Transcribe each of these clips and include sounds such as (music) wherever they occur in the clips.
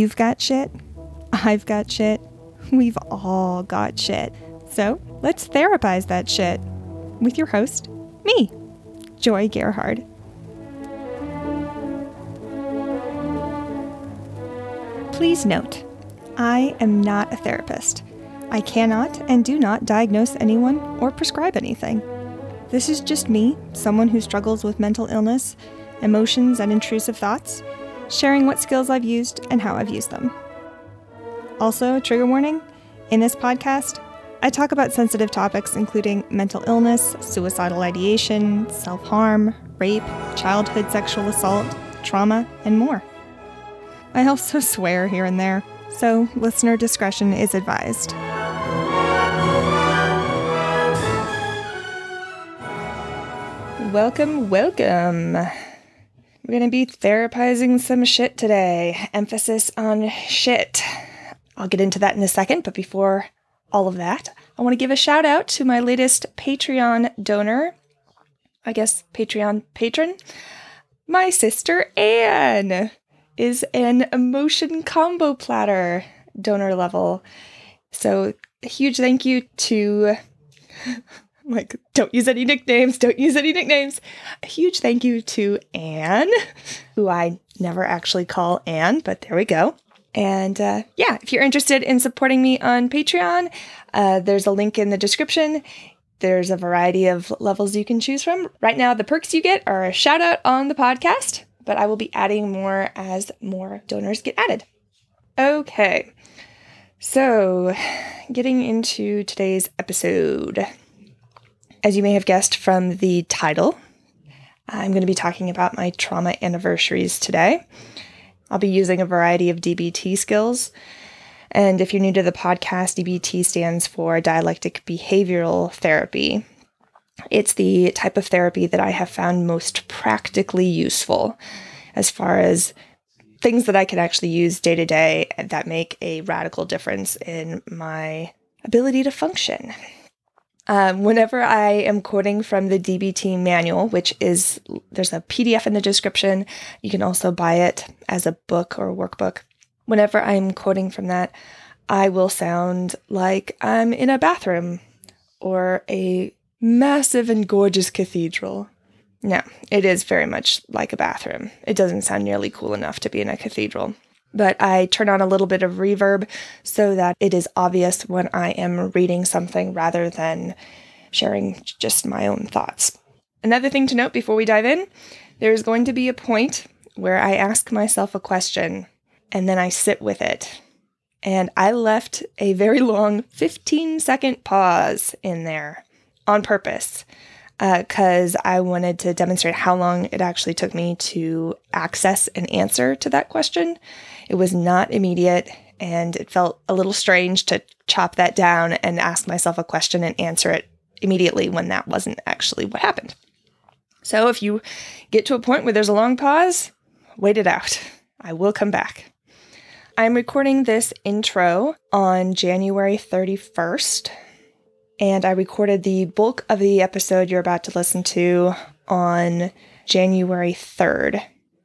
You've got shit. I've got shit. We've all got shit. So let's therapize that shit with your host, me, Joy Gerhard. Please note, I am not a therapist. I cannot and do not diagnose anyone or prescribe anything. This is just me, someone who struggles with mental illness, emotions, and intrusive thoughts, sharing what skills I've used and how I've used them. Also, trigger warning in this podcast, I talk about sensitive topics including mental illness, suicidal ideation, self harm, rape, childhood sexual assault, trauma, and more. I also (laughs) swear here and there, so listener discretion is advised. Welcome, welcome. We're going to be therapizing some shit today. Emphasis on shit. I'll get into that in a second, but before all of that, I want to give a shout out to my latest Patreon donor, I guess Patreon patron, my sister Anne is an emotion combo platter donor level. So, a huge thank you to like don't use any nicknames, don't use any nicknames. A huge thank you to Anne, who I never actually call Anne, but there we go. And uh, yeah, if you're interested in supporting me on Patreon, uh, there's a link in the description. There's a variety of levels you can choose from. Right now, the perks you get are a shout out on the podcast, but I will be adding more as more donors get added. Okay, so getting into today's episode. As you may have guessed from the title, I'm going to be talking about my trauma anniversaries today. I'll be using a variety of DBT skills. And if you're new to the podcast, DBT stands for Dialectic Behavioral Therapy. It's the type of therapy that I have found most practically useful as far as things that I can actually use day to day that make a radical difference in my ability to function. Um, whenever I am quoting from the DBT manual, which is there's a PDF in the description, you can also buy it as a book or a workbook. Whenever I'm quoting from that, I will sound like I'm in a bathroom or a massive and gorgeous cathedral. No, it is very much like a bathroom. It doesn't sound nearly cool enough to be in a cathedral but I turn on a little bit of reverb so that it is obvious when I am reading something rather than sharing just my own thoughts. Another thing to note before we dive in there's going to be a point where I ask myself a question and then I sit with it. And I left a very long 15 second pause in there on purpose because uh, I wanted to demonstrate how long it actually took me to access an answer to that question. It was not immediate, and it felt a little strange to chop that down and ask myself a question and answer it immediately when that wasn't actually what happened. So if you get to a point where there's a long pause, wait it out. I will come back. I'm recording this intro on January 31st, and I recorded the bulk of the episode you're about to listen to on January 3rd,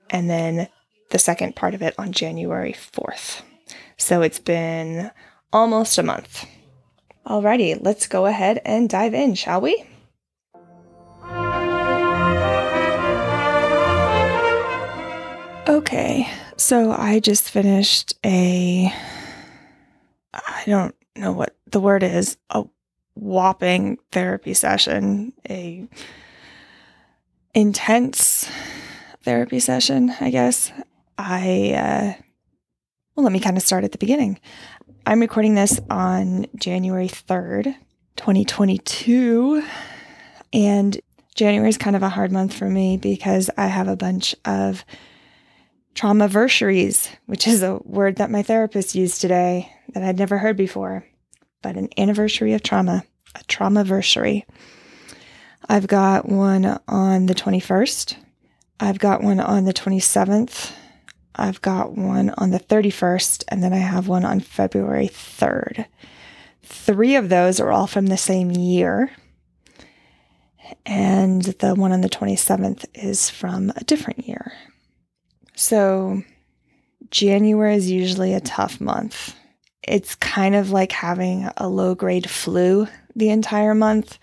and then the second part of it on January 4th. So it's been almost a month. Alrighty, let's go ahead and dive in, shall we? Okay, so I just finished a. I don't know what the word is, a whopping therapy session, a intense therapy session, I guess. I, uh, well, let me kind of start at the beginning. I'm recording this on January 3rd, 2022. And January is kind of a hard month for me because I have a bunch of trauma anniversaries, which is a word that my therapist used today that I'd never heard before but an anniversary of trauma, a trauma anniversary. I've got one on the 21st. I've got one on the 27th. I've got one on the 31st, and then I have one on February 3rd. Three of those are all from the same year. And the one on the 27th is from a different year. So January is usually a tough month. It's kind of like having a low grade flu the entire month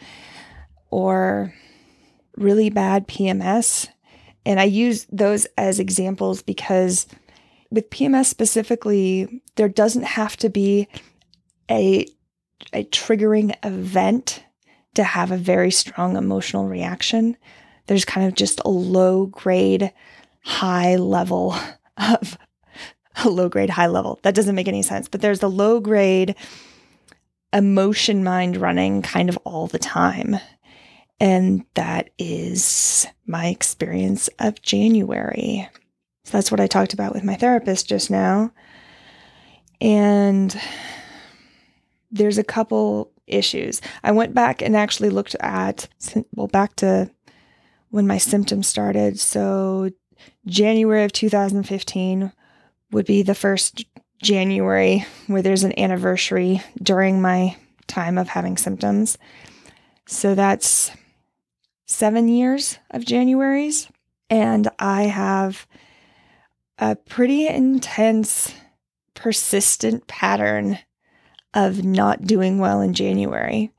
or really bad PMS. And I use those as examples because with PMS specifically, there doesn't have to be a, a triggering event to have a very strong emotional reaction. There's kind of just a low grade, high level (laughs) of low grade, high level. That doesn't make any sense, but there's the low grade emotion mind running kind of all the time. And that is my experience of January. So that's what I talked about with my therapist just now. And there's a couple issues. I went back and actually looked at, well, back to when my symptoms started. So, January of 2015 would be the first January where there's an anniversary during my time of having symptoms. So, that's seven years of Januaries. And I have a pretty intense, persistent pattern of not doing well in January.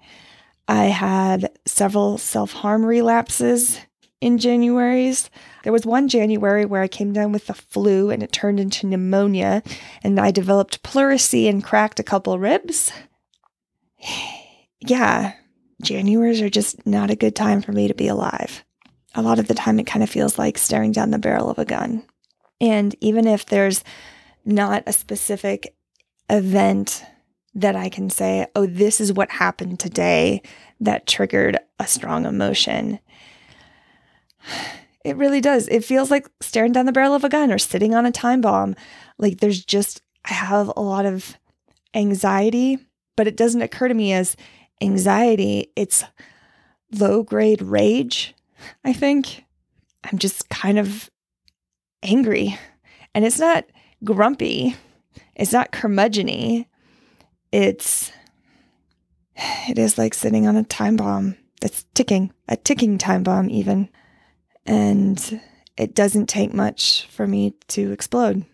I had several self harm relapses in January's. There was one January where I came down with the flu and it turned into pneumonia, and I developed pleurisy and cracked a couple ribs. (sighs) yeah, Januaries are just not a good time for me to be alive. A lot of the time, it kind of feels like staring down the barrel of a gun. And even if there's not a specific event that I can say, oh, this is what happened today that triggered a strong emotion. It really does. It feels like staring down the barrel of a gun or sitting on a time bomb. Like there's just, I have a lot of anxiety, but it doesn't occur to me as anxiety. It's low grade rage, I think. I'm just kind of angry. And it's not grumpy, it's not curmudgeony it's it is like sitting on a time bomb that's ticking, a ticking time bomb even. And it doesn't take much for me to explode.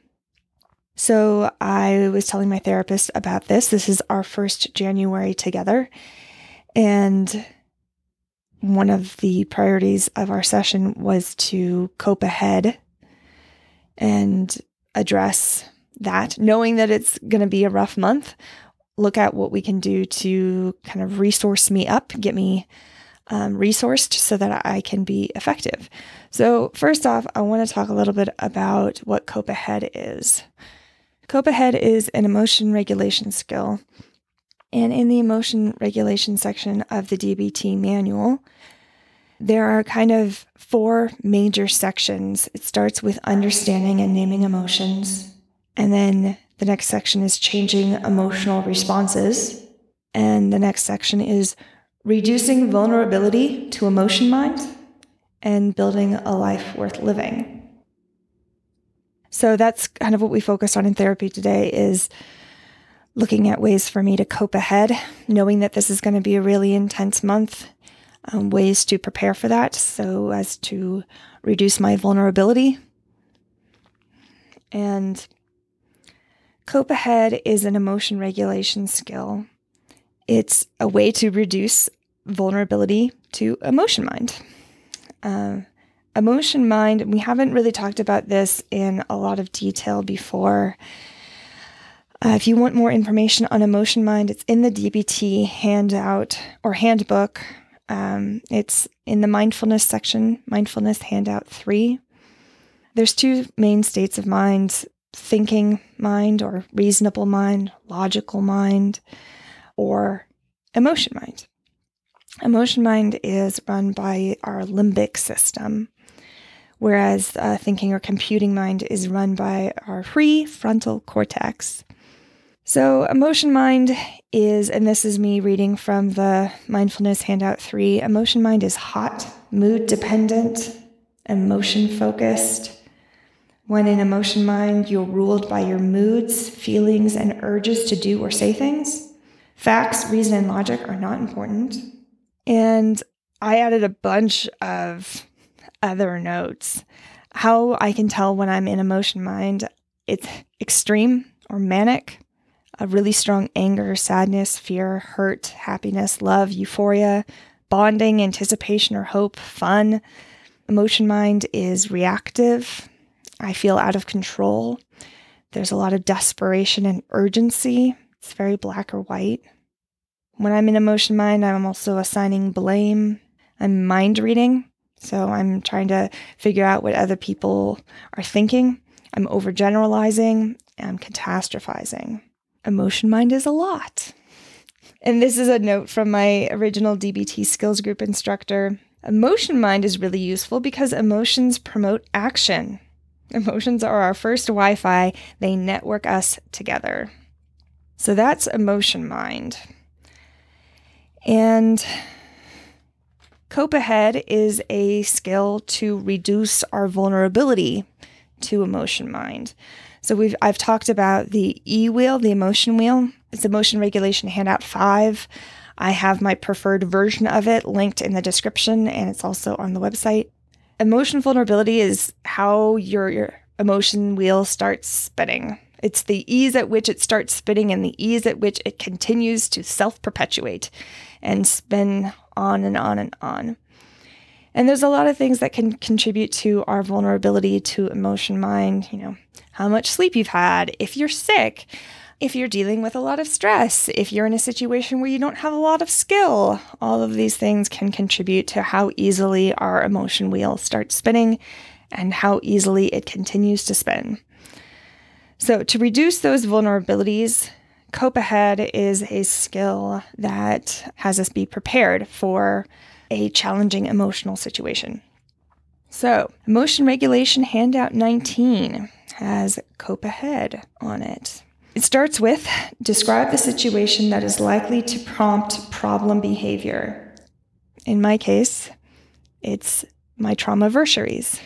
So I was telling my therapist about this. This is our first January together. And one of the priorities of our session was to cope ahead and address that, knowing that it's going to be a rough month look at what we can do to kind of resource me up, get me um, resourced so that I can be effective. So, first off, I want to talk a little bit about what Cope Ahead is. Cope Ahead is an emotion regulation skill. And in the emotion regulation section of the DBT manual, there are kind of four major sections. It starts with understanding and naming emotions, and then the next section is changing emotional responses. And the next section is reducing vulnerability to emotion mind and building a life worth living. So that's kind of what we focused on in therapy today is looking at ways for me to cope ahead, knowing that this is going to be a really intense month, um, ways to prepare for that so as to reduce my vulnerability and Cope Ahead is an emotion regulation skill. It's a way to reduce vulnerability to emotion mind. Uh, emotion mind, we haven't really talked about this in a lot of detail before. Uh, if you want more information on emotion mind, it's in the DBT handout or handbook. Um, it's in the mindfulness section, mindfulness handout three. There's two main states of mind thinking mind or reasonable mind, logical mind, or emotion mind. Emotion mind is run by our limbic system, whereas uh, thinking or computing mind is run by our prefrontal cortex. So, emotion mind is, and this is me reading from the mindfulness handout three emotion mind is hot, mood dependent, emotion focused, when in emotion mind, you're ruled by your moods, feelings, and urges to do or say things. Facts, reason, and logic are not important. And I added a bunch of other notes. How I can tell when I'm in emotion mind it's extreme or manic, a really strong anger, sadness, fear, hurt, happiness, love, euphoria, bonding, anticipation or hope, fun. Emotion mind is reactive. I feel out of control. There's a lot of desperation and urgency. It's very black or white. When I'm in emotion mind, I'm also assigning blame. I'm mind reading. So I'm trying to figure out what other people are thinking. I'm overgeneralizing. I'm catastrophizing. Emotion mind is a lot. And this is a note from my original DBT skills group instructor. Emotion mind is really useful because emotions promote action. Emotions are our first Wi Fi, they network us together. So that's emotion mind. And Cope Ahead is a skill to reduce our vulnerability to emotion mind. So we've I've talked about the E wheel, the emotion wheel. It's emotion regulation handout 5. I have my preferred version of it linked in the description and it's also on the website. Emotion vulnerability is how your, your emotion wheel starts spinning. It's the ease at which it starts spinning and the ease at which it continues to self perpetuate and spin on and on and on. And there's a lot of things that can contribute to our vulnerability to emotion mind, you know, how much sleep you've had, if you're sick, if you're dealing with a lot of stress, if you're in a situation where you don't have a lot of skill. All of these things can contribute to how easily our emotion wheel starts spinning and how easily it continues to spin. So, to reduce those vulnerabilities, Cope Ahead is a skill that has us be prepared for a challenging emotional situation. So, Emotion Regulation Handout 19 has Cope Ahead on it. It starts with describe the situation that is likely to prompt problem behavior. In my case, it's my trauma versaries.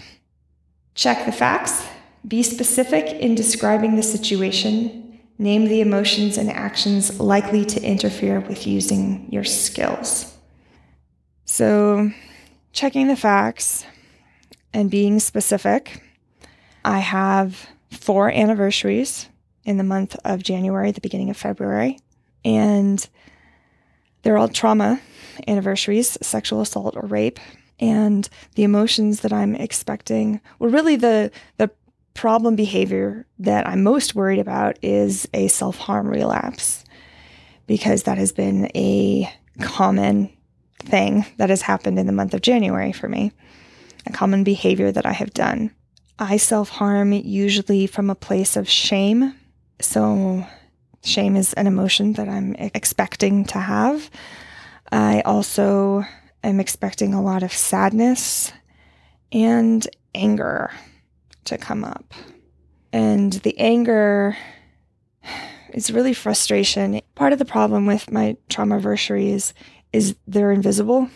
Check the facts, be specific in describing the situation, name the emotions and actions likely to interfere with using your skills. So, checking the facts and being specific I have four anniversaries in the month of January, the beginning of February, and they're all trauma anniversaries, sexual assault or rape. And the emotions that I'm expecting, well, really the the problem behavior that I'm most worried about is a self harm relapse, because that has been a common thing that has happened in the month of January for me, a common behavior that I have done. I self harm usually from a place of shame. So, shame is an emotion that I'm expecting to have. I also am expecting a lot of sadness and anger to come up. And the anger is really frustration. Part of the problem with my trauma versaries is they're invisible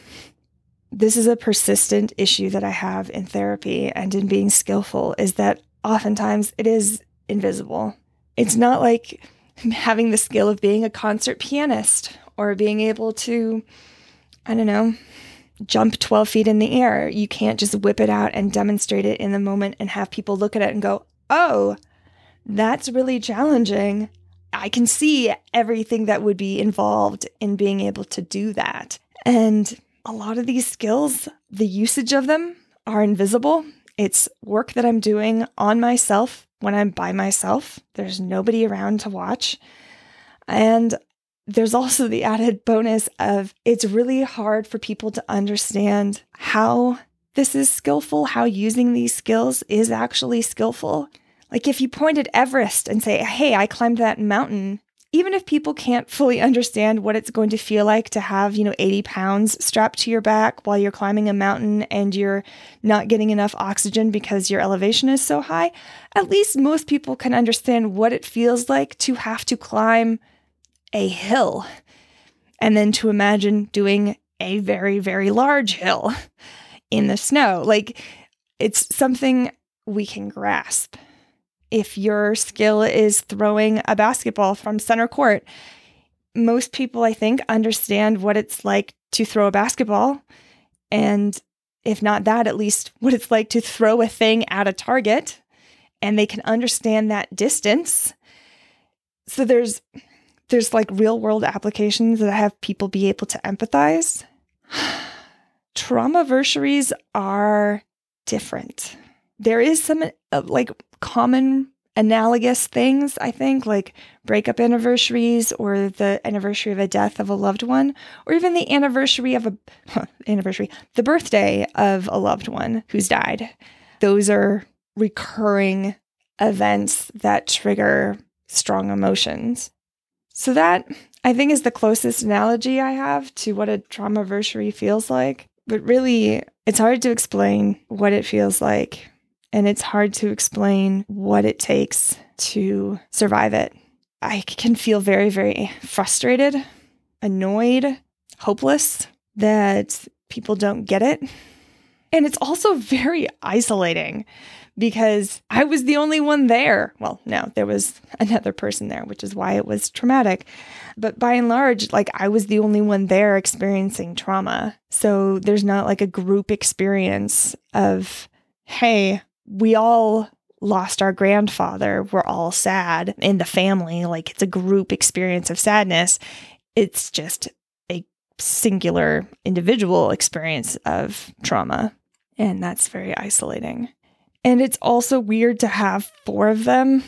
this is a persistent issue that I have in therapy and in being skillful is that oftentimes it is invisible. It's not like having the skill of being a concert pianist or being able to, I don't know, jump 12 feet in the air. You can't just whip it out and demonstrate it in the moment and have people look at it and go, oh, that's really challenging. I can see everything that would be involved in being able to do that. And a lot of these skills, the usage of them are invisible. It's work that I'm doing on myself when I'm by myself. There's nobody around to watch. And there's also the added bonus of it's really hard for people to understand how this is skillful, how using these skills is actually skillful. Like if you point at Everest and say, hey, I climbed that mountain, even if people can't fully understand what it's going to feel like to have, you know, 80 pounds strapped to your back while you're climbing a mountain and you're not getting enough oxygen because your elevation is so high, at least most people can understand what it feels like to have to climb a hill and then to imagine doing a very, very large hill in the snow. Like it's something we can grasp if your skill is throwing a basketball from center court. Most people, I think, understand what it's like to throw a basketball. And if not that, at least what it's like to throw a thing at a target and they can understand that distance. So there's there's like real world applications that have people be able to empathize. (sighs) Trauma versaries are different. There is some uh, like common analogous things, I think, like breakup anniversaries or the anniversary of a death of a loved one, or even the anniversary of a huh, anniversary, the birthday of a loved one who's died. Those are recurring events that trigger strong emotions. So that I think is the closest analogy I have to what a trauma traumaversary feels like. But really, it's hard to explain what it feels like and it's hard to explain what it takes to survive it. I can feel very, very frustrated, annoyed, hopeless that people don't get it. And it's also very isolating because I was the only one there. Well, no, there was (laughs) another person there, which is why it was traumatic. But by and large, like I was the only one there experiencing trauma. So there's not like a group experience of, hey, we all lost our grandfather. We're all sad in the family. Like it's a group experience of sadness. It's just a singular individual experience of trauma. And that's very isolating. And it's also weird to have four of them,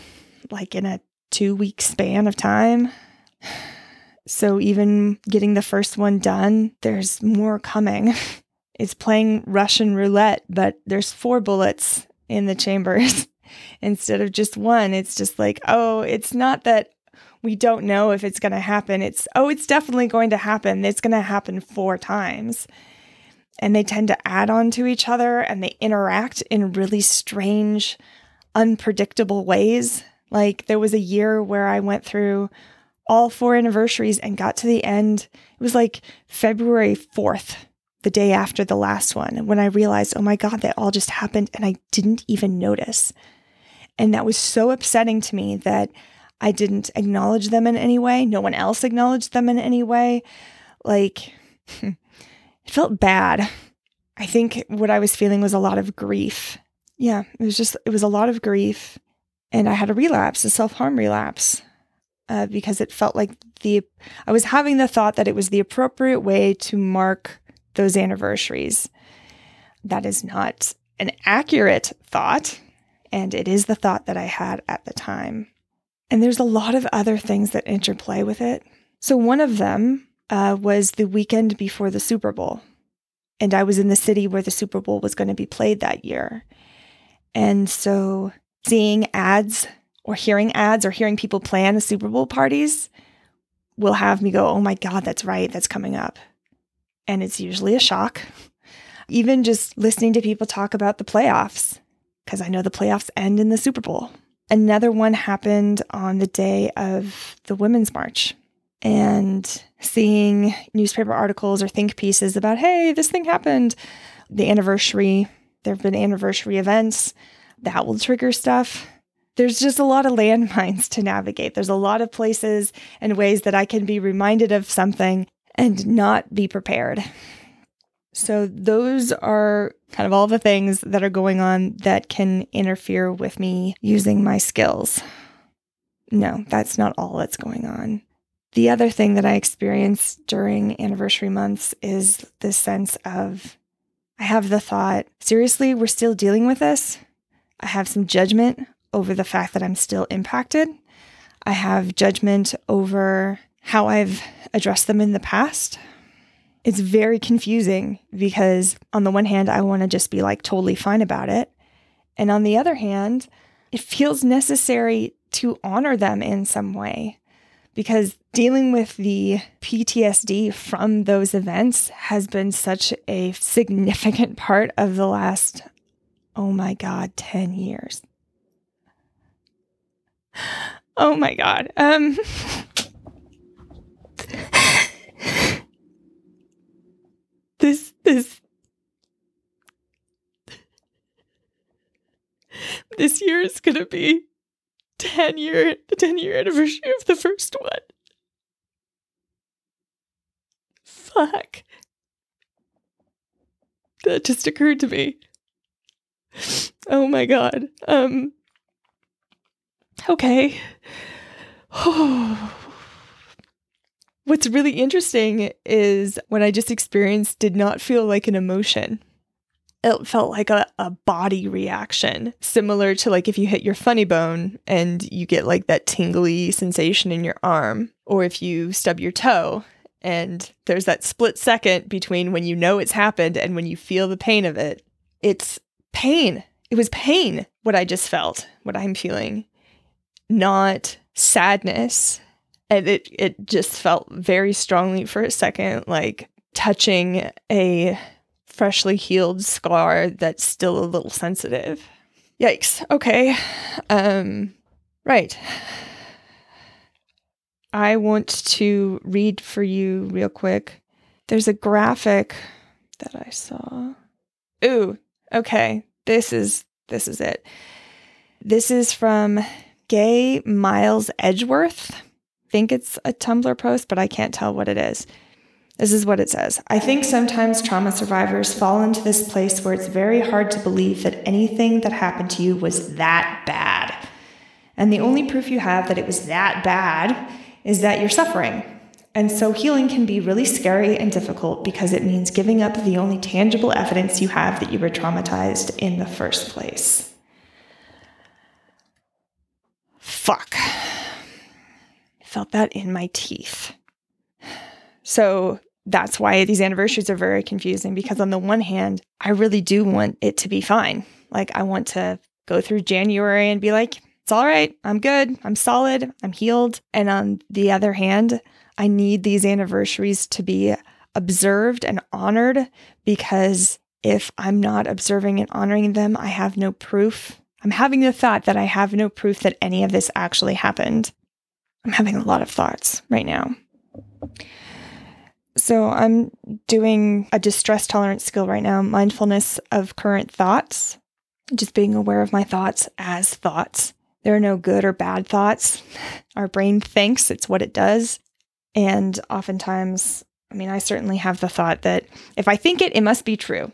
like in a two week span of time. So even getting the first one done, there's more coming. (laughs) It's playing Russian roulette, but there's four bullets in the chambers (laughs) instead of just one. It's just like, oh, it's not that we don't know if it's going to happen. It's, oh, it's definitely going to happen. It's going to happen four times. And they tend to add on to each other and they interact in really strange, unpredictable ways. Like there was a year where I went through all four anniversaries and got to the end. It was like February 4th the day after the last one when I realized, oh my God, that all just happened and I didn't even notice. And that was so upsetting to me that I didn't acknowledge them in any way. No one else acknowledged them in any way. Like, (laughs) it felt bad. I think what I was feeling was a lot of grief. Yeah, it was just, it was a lot of grief. And I had a relapse, a self harm relapse, uh, because it felt like the, I was having the thought that it was the appropriate way to mark those anniversaries. That is not an accurate thought, and it is the thought that I had at the time. And there's a lot of other things that interplay with it. So, one of them uh, was the weekend before the Super Bowl. And I was in the city where the Super Bowl was going to be played that year. And so, seeing ads or hearing ads or hearing people plan the Super Bowl parties will have me go, oh my God, that's right, that's coming up and it's usually a shock. Even just listening to people talk about the playoffs, because I know the playoffs end in the Super Bowl. Another one happened on the day of the Women's March and seeing newspaper articles or think pieces about, hey, this thing happened. The anniversary, there have been anniversary events that will trigger stuff. There's just a lot of (laughs) landmines to navigate. There's a lot of places and ways that I can be reminded of something and not be prepared. So, those are kind of all the things that are going on that can interfere with me using my skills. No, that's not all that's going on. The other thing that I experience during anniversary months is this sense of I have the thought, seriously, we're still dealing with this. I have some judgment over the fact that I'm still impacted. I have judgment over how I've addressed them in the past. It's very confusing because, on the one hand, I want to just be like totally fine about it. And on the other hand, it feels necessary to honor them in some way because dealing with the PTSD from those events has been such a significant part of the last, oh my God, 10 years. Oh my God. Um, (laughs) this this this year is gonna be 10 year the 10 year anniversary of the first one fuck that just occurred to me oh my god um Okay. (sighs) What's really interesting is when I just experienced did not feel like an emotion. It felt like a, a body reaction, similar to like if you hit your funny bone and you get like that tingly sensation in your arm, or if you stub your toe and there's that split second between when you know it's happened and when you feel the pain of it. It's pain. It was pain, what I just felt, what I'm feeling, not sadness. And it, it just felt very strongly for a second like touching a freshly healed scar that's still a little sensitive. Yikes. Okay. Um, right. I want to read for you real quick. There's a graphic that I saw. Ooh, okay. This is this is it. This is from Gay Miles Edgeworth. I think it's a Tumblr post, but I can't tell what it is. This is what it says. I think sometimes trauma survivors fall into this place where it's very hard to believe that anything that happened to you was that bad. And the only proof you have that it was that bad is that you're suffering. And so healing can be really scary and difficult because it means giving up the only tangible evidence you have that you were traumatized in the first place. Fuck. I felt that in my teeth. So that's why these anniversaries are very confusing because, on the one hand, I really do want it to be fine. Like, I want to go through January and be like, it's all right. I'm good. I'm solid. I'm healed. And on the other hand, I need these anniversaries to be observed and honored because if I'm not observing and honoring them, I have no proof. I'm having the thought that I have no proof that any of this actually happened. I'm having a lot of thoughts right now. So I'm doing a distress tolerance skill right now, mindfulness of current thoughts, just being aware of my thoughts as thoughts. There are no good or bad thoughts. (laughs) Our brain thinks it's what it does. And oftentimes, I mean, I certainly have the thought that if I think it, it must be true.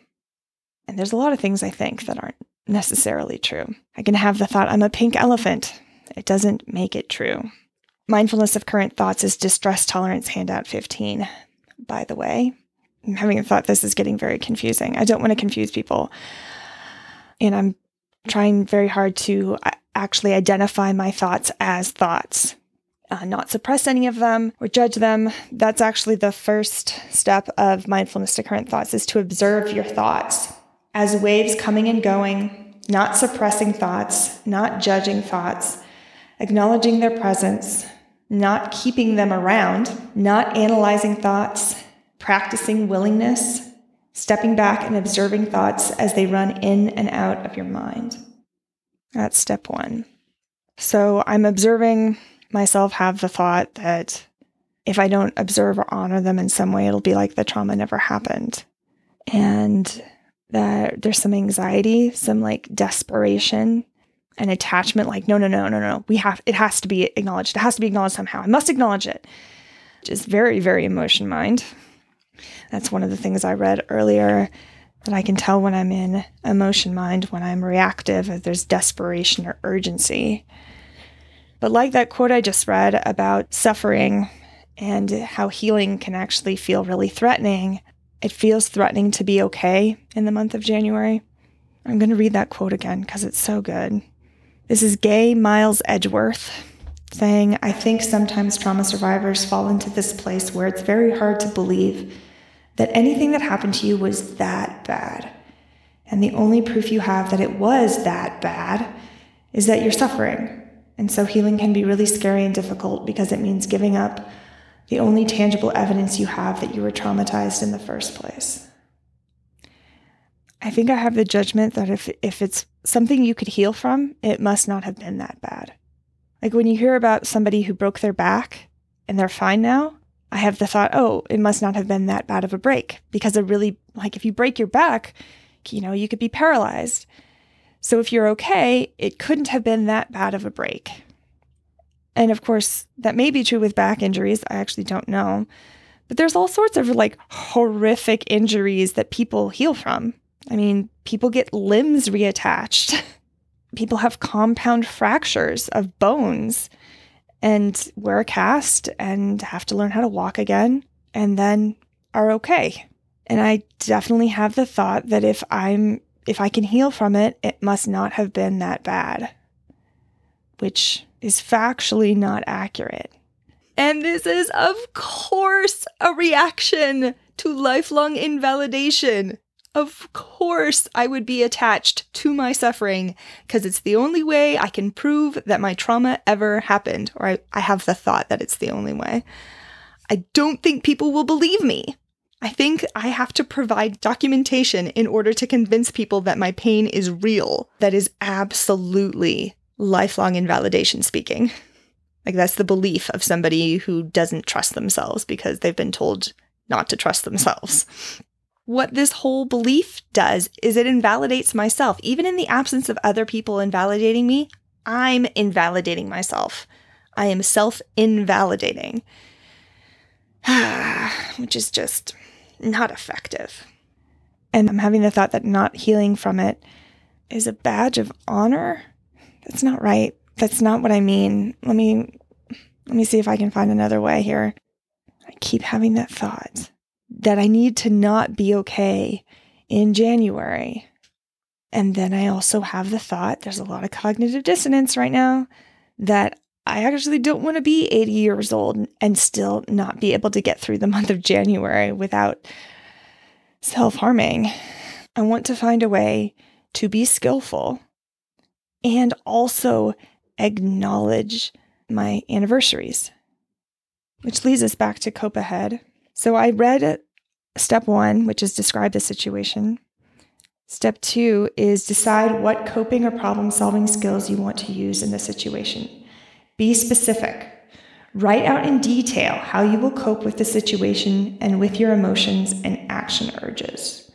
And there's a lot of things I think that aren't necessarily true. I can have the thought, I'm a pink elephant. It doesn't make it true. Mindfulness of current thoughts is distress tolerance handout 15, by the way. I'm having a thought this is getting very confusing. I don't want to confuse people. And I'm trying very hard to uh, actually identify my thoughts as thoughts, uh, not suppress any of them or judge them. That's actually the first step of mindfulness to current thoughts is to observe your thoughts as waves coming and going, not suppressing thoughts, not judging thoughts, acknowledging their presence, not keeping them around, not analyzing thoughts, practicing willingness, stepping back and observing thoughts as they run in and out of your mind. That's step one. So I'm observing myself have the thought that if I don't observe or honor them in some way, it'll be like the trauma never happened. And that there's some anxiety, some like desperation and attachment, like, no, no, no, no, no. We have, it has to be acknowledged. It has to be acknowledged somehow. I must acknowledge it. Is very, very emotion mind. That's one of the things I read earlier that I can tell when I'm in emotion mind, when I'm reactive, if there's desperation or urgency. But like that quote I just read about suffering and how healing can actually feel really threatening, it feels threatening to be okay in the month of January. I'm going to read that quote again because it's so good. This is Gay Miles Edgeworth saying, I think sometimes trauma survivors fall into this place where it's very hard to believe that anything that happened to you was that bad. And the only proof you have that it was that bad is that you're suffering. And so healing can be really scary and difficult because it means giving up the only tangible evidence you have that you were traumatized in the first place. I think I have the judgment that if if it's something you could heal from, it must not have been that bad. Like when you hear about somebody who broke their back and they're fine now, I have the thought, oh, it must not have been that bad of a break because it really, like, if you break your back, you know, you could be paralyzed. So if you're okay, it couldn't have been that bad of a break. And of course, that may be true with back injuries. I actually don't know. But there's all sorts of like horrific injuries that people heal from. I mean, people get limbs reattached. (laughs) people have compound fractures of bones and wear a cast and have to learn how to walk again and then are okay. And I definitely have the thought that if I'm if I can heal from it, it must not have been that bad, which is factually not accurate. And this is, of course, a reaction to lifelong invalidation. Of course, I would be attached to my suffering because it's the only way I can prove that my trauma ever happened, or I, I have the thought that it's the only way. I don't think people will believe me. I think I have to provide documentation in order to convince people that my pain is real. That is absolutely lifelong invalidation speaking. Like, that's the belief of somebody who doesn't trust themselves because they've been told not to trust themselves. What this whole belief does is it invalidates myself. Even in the absence of other people invalidating me, I'm invalidating myself. I am self invalidating, (sighs) which is just not effective. And I'm having the thought that not healing from it is a badge of honor. That's not right. That's not what I mean. Let me let me see if I can find another way here. I keep having that thought that I need to not be okay in January. And then I also have the thought there's a lot of cognitive dissonance right now that I actually don't want to be 80 years old and still not be able to get through the month of January without self harming. I want to find a way to be skillful and also acknowledge my anniversaries, which leads us back to Cope Ahead. So I read step one, which is describe the situation. Step two is decide what coping or problem solving skills you want to use in the situation. Be specific. Write out in detail how you will cope with the situation and with your emotions and action urges.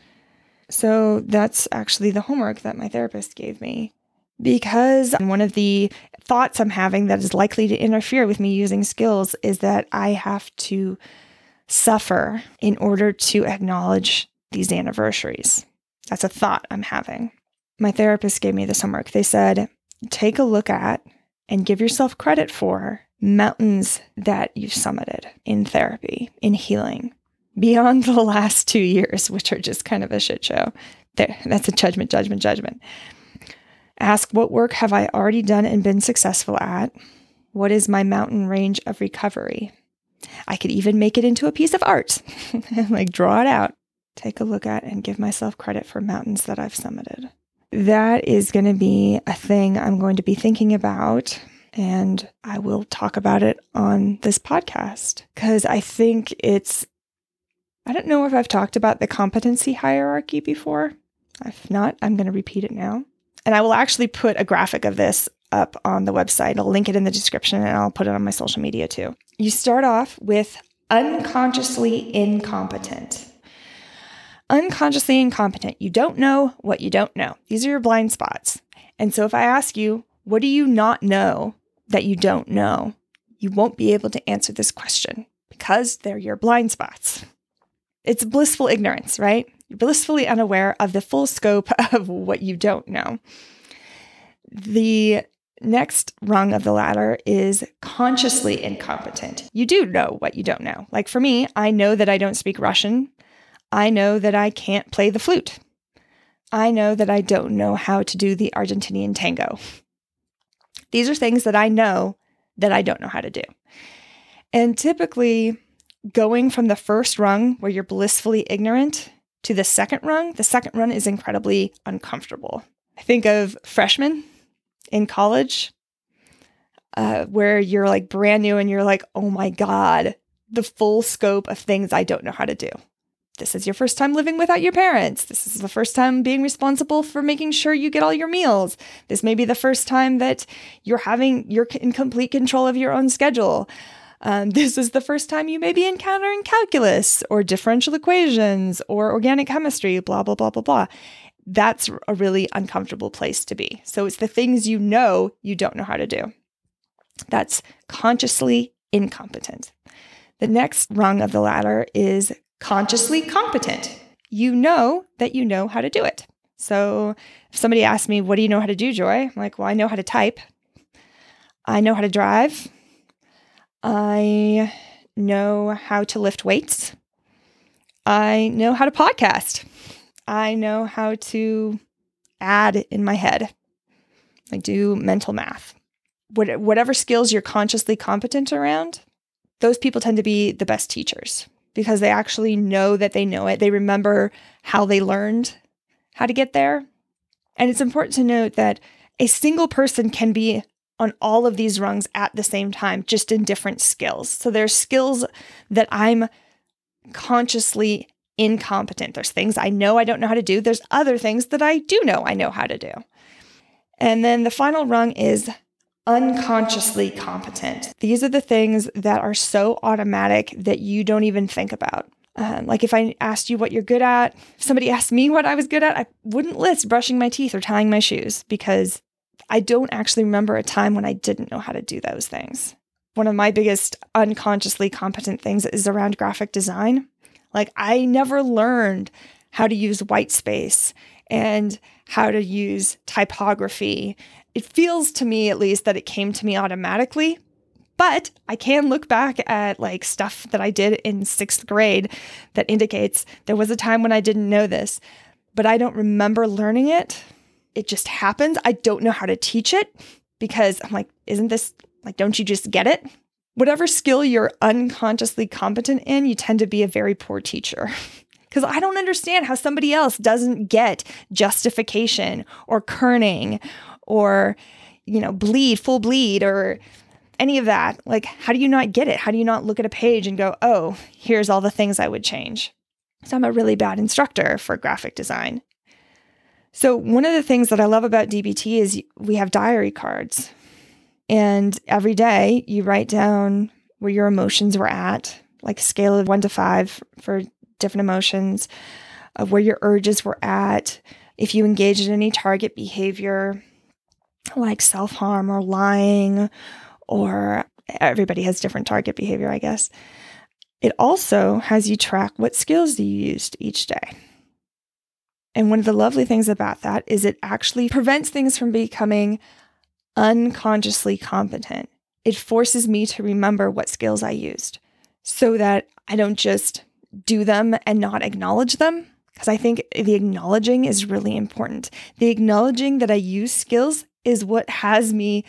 So that's actually the homework that my therapist gave me. Because one of the thoughts I'm having that is likely to interfere with me using skills is that I have to suffer in order to acknowledge these anniversaries. That's a thought I'm having. My therapist gave me this homework. They said, take a look at and give yourself credit for mountains that you've summited in therapy, in healing, beyond (laughs) the last two years, which are just kind of a shit show. There, that's a judgment, judgment, judgment. Ask what work have I already done and been successful at? What is my mountain range of recovery? I could even make it into a piece of art, (laughs) like draw it out, take a look at, and give myself credit for mountains that I've summited. That is going to be a thing I'm going to be thinking about. And I will talk about it on this podcast because I think it's, I don't know if I've talked about the competency hierarchy before. If not, I'm going to repeat it now. And I will actually put a graphic of this up on the website. I'll link it in the description and I'll put it on my social media too. You start off with unconsciously incompetent. Unconsciously incompetent. You don't know what you don't know. These are your blind spots. And so if I ask you, what do you not know that you don't know? You won't be able to answer this question because they're your blind spots. It's blissful ignorance, right? You're blissfully unaware of the full scope (laughs) of what you don't know. The next rung of the ladder is consciously incompetent. You do know what you don't know. Like for me, I know that I don't speak Russian. I know that I can't play the flute. I know that I don't know how to do the Argentinian tango. These are things that I know that I don't know how to do. And typically, going from the first rung where you're blissfully ignorant to the second rung, the second rung is incredibly uncomfortable. I think of freshmen in college uh, where you're like brand new and you're like, oh my God, the full scope of things I don't know how to do. This is your first time living without your parents. This is the first time being responsible for making sure you get all your meals. This may be the first time that you're having, you're in complete control of your own schedule. Um, (laughs) this is the first time you may be encountering calculus or differential equations or organic chemistry, blah, blah, blah, blah, blah that's a really uncomfortable place to be. So it's the things you know you don't know how to do. That's consciously incompetent. The next rung of the ladder is consciously competent. You know that you know how to do it. So if somebody asks me, What do you know how to do, Joy? I'm like, Well, I know how to type. I know how to drive. I know how to lift weights. I know how to podcast. I know how to add in my head. I do mental math. What, whatever skills you're consciously competent around, those people tend to be the best teachers because they actually know that they know it. They remember how they learned how to get there. And it's important to note that a single person can be on all of these rungs at the same time, just in different skills. So there's skills that I'm consciously incompetent. There's things I know I don't know how to do. There's other things that I do know I know how to do. And then the final rung is unconsciously competent. These are the things that are so automatic that you don't even think about. Um, like if I asked you what you're good at, if somebody asked me what I was good at, I wouldn't list brushing my teeth or tying my shoes because I don't actually remember a time when I didn't know how to do those things. One of my biggest unconsciously competent things is around graphic design. Like I never learned how to use white space and how to use typography. It feels to me, at least, that it came to me automatically. But I can look back at like stuff that I did in sixth grade that indicates there was a time when I didn't know this, but I don't remember learning it. It just happens. I don't know how to teach it because I'm like, isn't this like, don't you just get it? Whatever skill you're unconsciously competent in, you tend to be a very poor teacher. (laughs) because I don't understand how somebody else doesn't get justification or kerning or, you know, bleed, full bleed or any of that. Like, how do you not get it? How do you not look at a page and go, oh, here's all the things I would change? So I'm a really bad instructor for graphic design. So, one of the things that I love about DBT is we have diary cards. And every day you write down where your emotions were at, like a scale of one to five for different emotions, of where your urges were at, if you engaged in any target behavior like self harm or lying, or everybody has different target behavior, I guess. It also has you track what skills you used each day. And one of the lovely things about that is it actually prevents things from becoming unconsciously competent. It forces me to remember what skills I used so that I don't just do them and not acknowledge them. Because I think the acknowledging is really important. The acknowledging that I use skills is what has me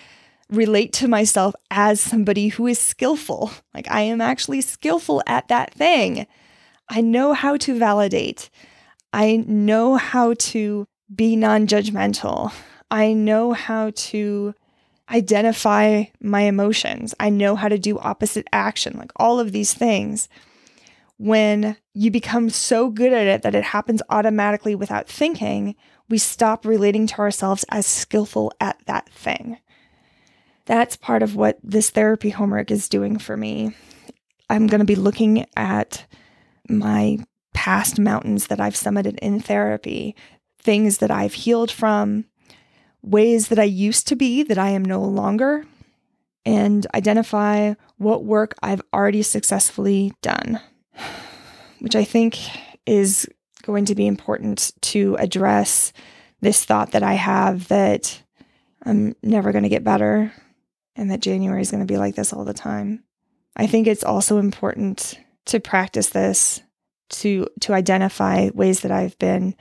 relate to myself as somebody who is skillful. Like I am actually skillful at that thing. I know how to validate. I know how to be non judgmental. I know how to identify my emotions. I know how to do opposite action, like all of these things when you become so good at it that it happens automatically without thinking, we stop relating to ourselves as skillful at that thing. That's part of what this therapy homework is doing for me. I'm going to be looking at my past mountains that I've summited in therapy, things that I've healed from, ways that I used to be that I am no longer, and identify what work I've already successfully done which I think is going to be important to address this thought that I have that I'm never going to get better and that January is going to be like this all the time. I think it's also important to practice this to to identify ways that I've been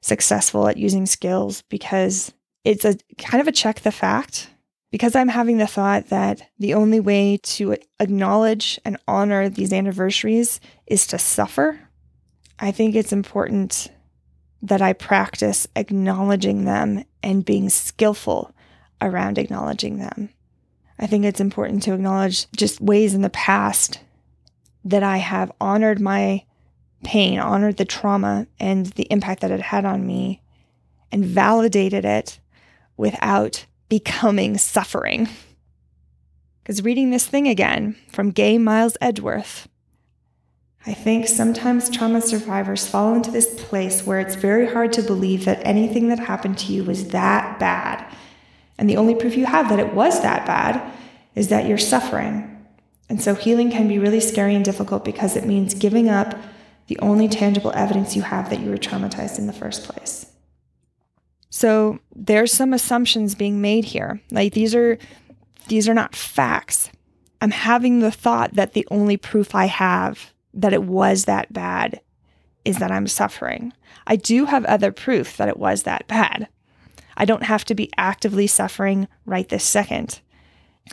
successful at using skills because it's a kind of a check the fact because I'm having the thought that the only way to acknowledge and honor these anniversaries is to suffer, I think it's important that I practice acknowledging them and being skillful around acknowledging them. I think it's important to acknowledge just ways in the past that I have honored my pain, honored the trauma and the impact that it had on me, and validated it without becoming suffering. Because reading this thing again from Gay Miles Edgeworth, I think sometimes trauma survivors fall into this place where it's very hard to believe that anything that happened to you was that bad. And the only proof you have that it was that bad is that you're suffering. And so healing can be really scary and difficult because it means giving up the only tangible evidence you have that you were traumatized in the first place. So there's some assumptions being made here. Like these are these are not facts. I'm having the thought that the only proof I have that it was that bad is that I'm suffering. I do have other proof that it was that bad. I don't have to be actively suffering right this second.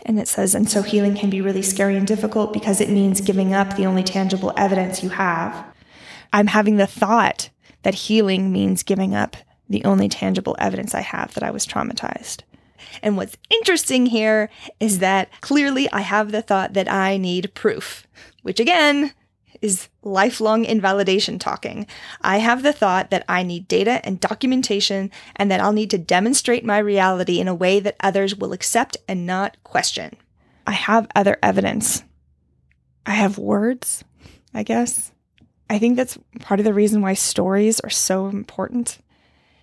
And it says, and so healing can be really scary and difficult because it means giving up the only tangible evidence you have. I'm having the thought that healing means giving up the only tangible evidence I have that I was traumatized. And what's interesting here is that clearly I have the thought that I need proof, which again is lifelong invalidation talking. I have the thought that I need data and documentation and that I'll need to demonstrate my reality in a way that others will accept and not question. I have other evidence. I have words, I guess. I think that's part of the reason why stories are so important.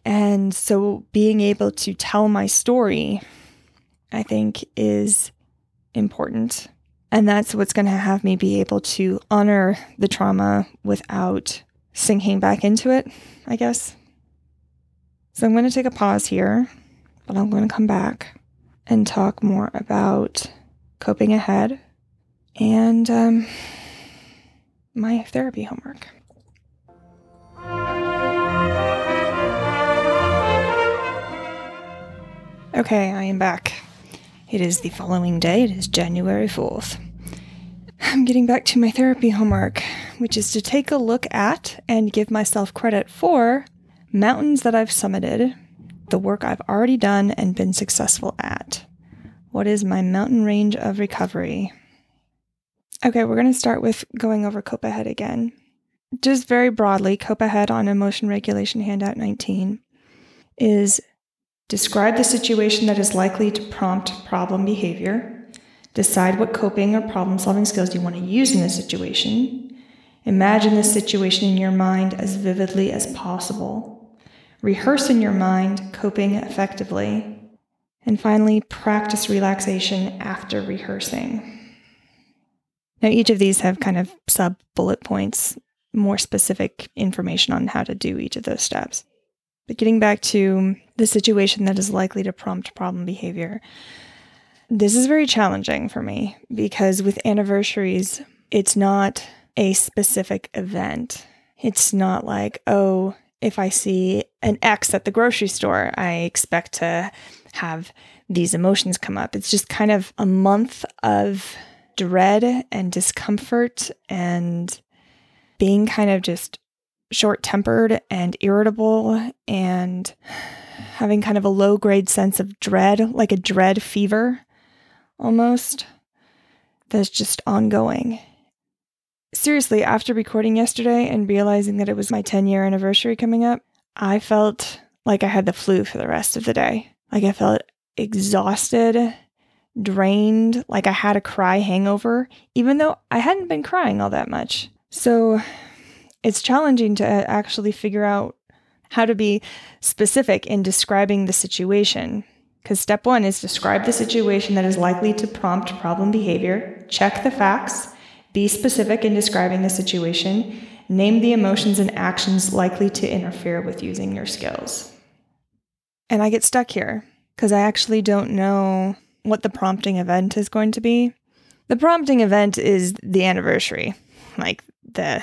And so being able to tell my story, I think, is important. And that's what's going to have me be able to honor the trauma without sinking back into it, I guess. So I'm going to take a pause here, but I'm going to come back and talk more about coping ahead and um, my therapy homework. Okay, I am back. It is the following day, it is January 4th. I'm getting back to my therapy homework, which is to take a look at and give myself credit for mountains that I've summited, the work I've already done and been successful at. What is my mountain range of recovery? Okay, we're going to start with going over Cope Ahead again. Just very broadly, Cope Ahead on Emotion Regulation Handout 19 is Describe the situation that is likely to prompt problem behavior. Decide what coping or problem solving skills you want to use in the situation. Imagine the situation in your mind as vividly as possible. Rehearse in your mind coping effectively. And finally, practice relaxation after rehearsing. Now, each of these have kind of sub bullet points, more specific information on how to do each of those steps. But getting back to the situation that is likely to prompt problem behavior, this is very challenging for me because with anniversaries, it's not a specific event. It's not like, oh, if I see an X at the grocery store, I expect to have these emotions come up. It's just kind of a month of dread and discomfort and being kind of just short tempered and irritable and having kind of a low grade sense of dread, like a dread fever almost, that's just ongoing. Seriously, after recording yesterday and realizing that it was my 10 year anniversary coming up, I felt like I had the flu for the rest of the day. Like I felt exhausted, drained, like I had a cry hangover, even though I hadn't been crying all that much. So it's challenging to uh, actually figure out how to be specific in describing the situation. Because step one is describe the situation that is likely to prompt problem behavior, check the facts, be specific in describing the situation, name the emotions and actions likely to interfere with using your skills. And I get stuck here because I actually don't know what the prompting event is going to be. The prompting event is the anniversary, like the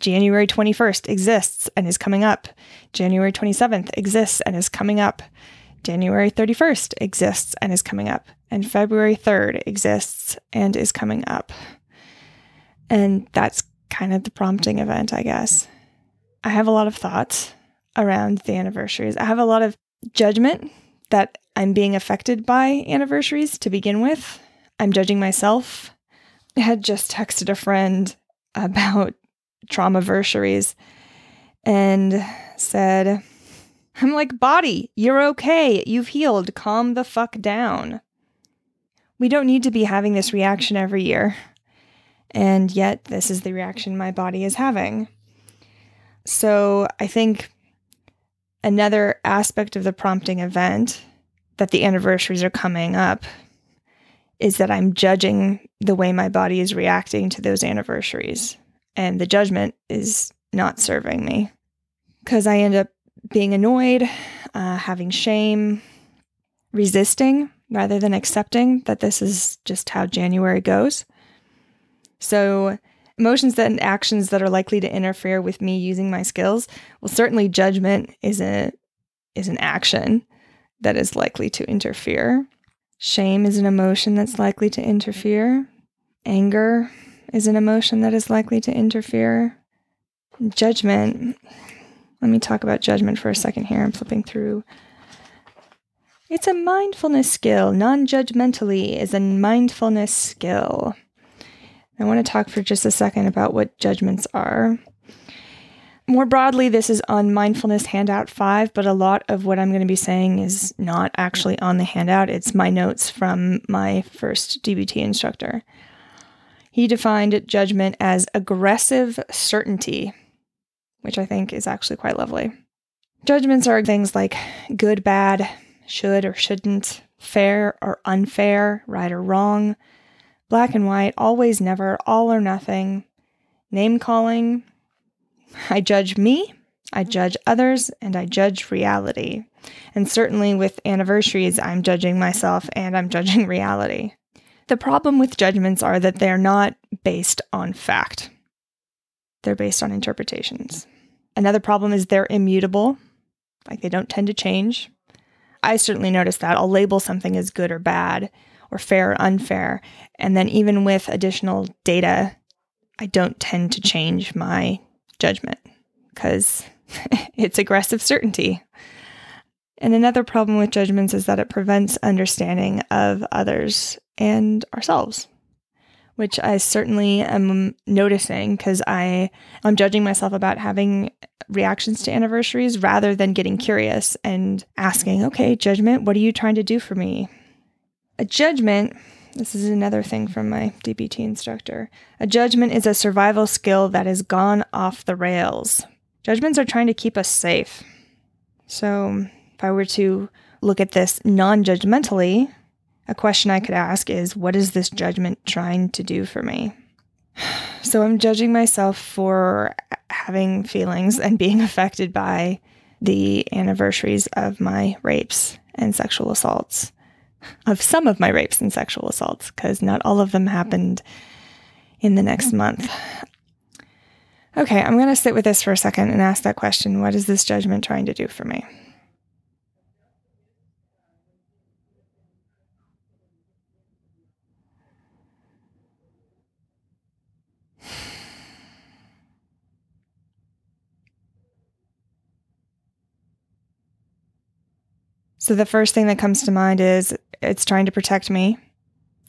January 21st exists and is coming up. January 27th exists and is coming up. January 31st exists and is coming up. And February 3rd exists and is coming up. And that's kind of the prompting event, I guess. I have a lot of thoughts around the anniversaries. I have a lot of judgment that I'm being affected by anniversaries to begin with. I'm judging myself. I had just texted a friend (laughs) about trauma traumaversaries and said, I'm like, body, you're okay. You've healed. Calm the fuck down. We don't need to be having this reaction every year. And yet, this is the reaction my body is having. So, I think another aspect of the prompting event that the anniversaries are coming up is that I'm judging the way my body is reacting to those anniversaries and the judgment is not serving me because I end up being annoyed, uh, having shame, resisting rather than accepting that this is just how January goes. So, emotions and actions that are likely to interfere with me using my skills, well, certainly judgment is a is an action that is likely to interfere. Shame is an emotion that's likely to interfere. Anger is an emotion that is likely to interfere. Judgment. Let me talk about judgment for a second here. I'm flipping through. It's a mindfulness skill. Non judgmentally is a mindfulness skill. I want to talk for just a second about what judgments are. More broadly, this is on mindfulness handout five, but a lot of what I'm going to be saying is not actually on the handout. It's my notes from my first DBT instructor. He defined judgment as aggressive certainty, which I think is actually quite lovely. Judgments are things like good, bad, should or shouldn't, fair or unfair, right or wrong, black and white, always, never, all or nothing, name calling. I judge me, I judge others, and I judge reality. And certainly with anniversaries, I'm judging myself and I'm judging (laughs) reality. The problem with judgments are that they're not based on fact, they're based on interpretations. Another problem is they're immutable, like they don't tend to change. I certainly notice that. I'll label something as good or bad, or fair or unfair. And then, even with additional data, I don't tend to change my judgment because (laughs) it's aggressive certainty. And another problem with judgments is that it prevents understanding of others and ourselves, which I certainly am noticing because I am judging myself about having reactions to anniversaries rather than getting curious and asking, okay, judgment, what are you trying to do for me? A judgment, this is another thing from my DBT instructor. A judgment is a survival skill that has gone off the rails. Judgments are trying to keep us safe. So, if I were to look at this non judgmentally, a question I could ask is what is this judgment trying to do for me? (sighs) So, I'm judging myself for having feelings and being (laughs) affected by the anniversaries of my rapes and sexual assaults of some of my rapes and sexual assaults because not all of them happened in the next month. Okay, I'm going to sit with this for a second and ask that question What is this judgment trying to do for me? So the first thing that comes to mind is it's trying to protect me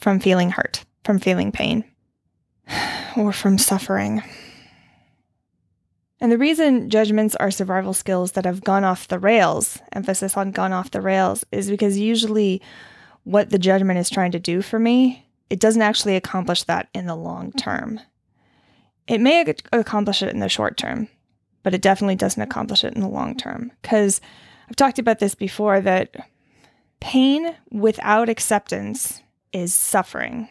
from feeling hurt, from feeling pain, (sighs) or from suffering. And the reason judgments are survival skills that have gone off the rails, emphasis on gone off the rails, is because usually what the judgment is trying to do for me, it doesn't actually accomplish that in the long term. It may accomplish it in the short term, but it definitely doesn't accomplish it in the long term. Because I've talked about this before that pain without acceptance is suffering.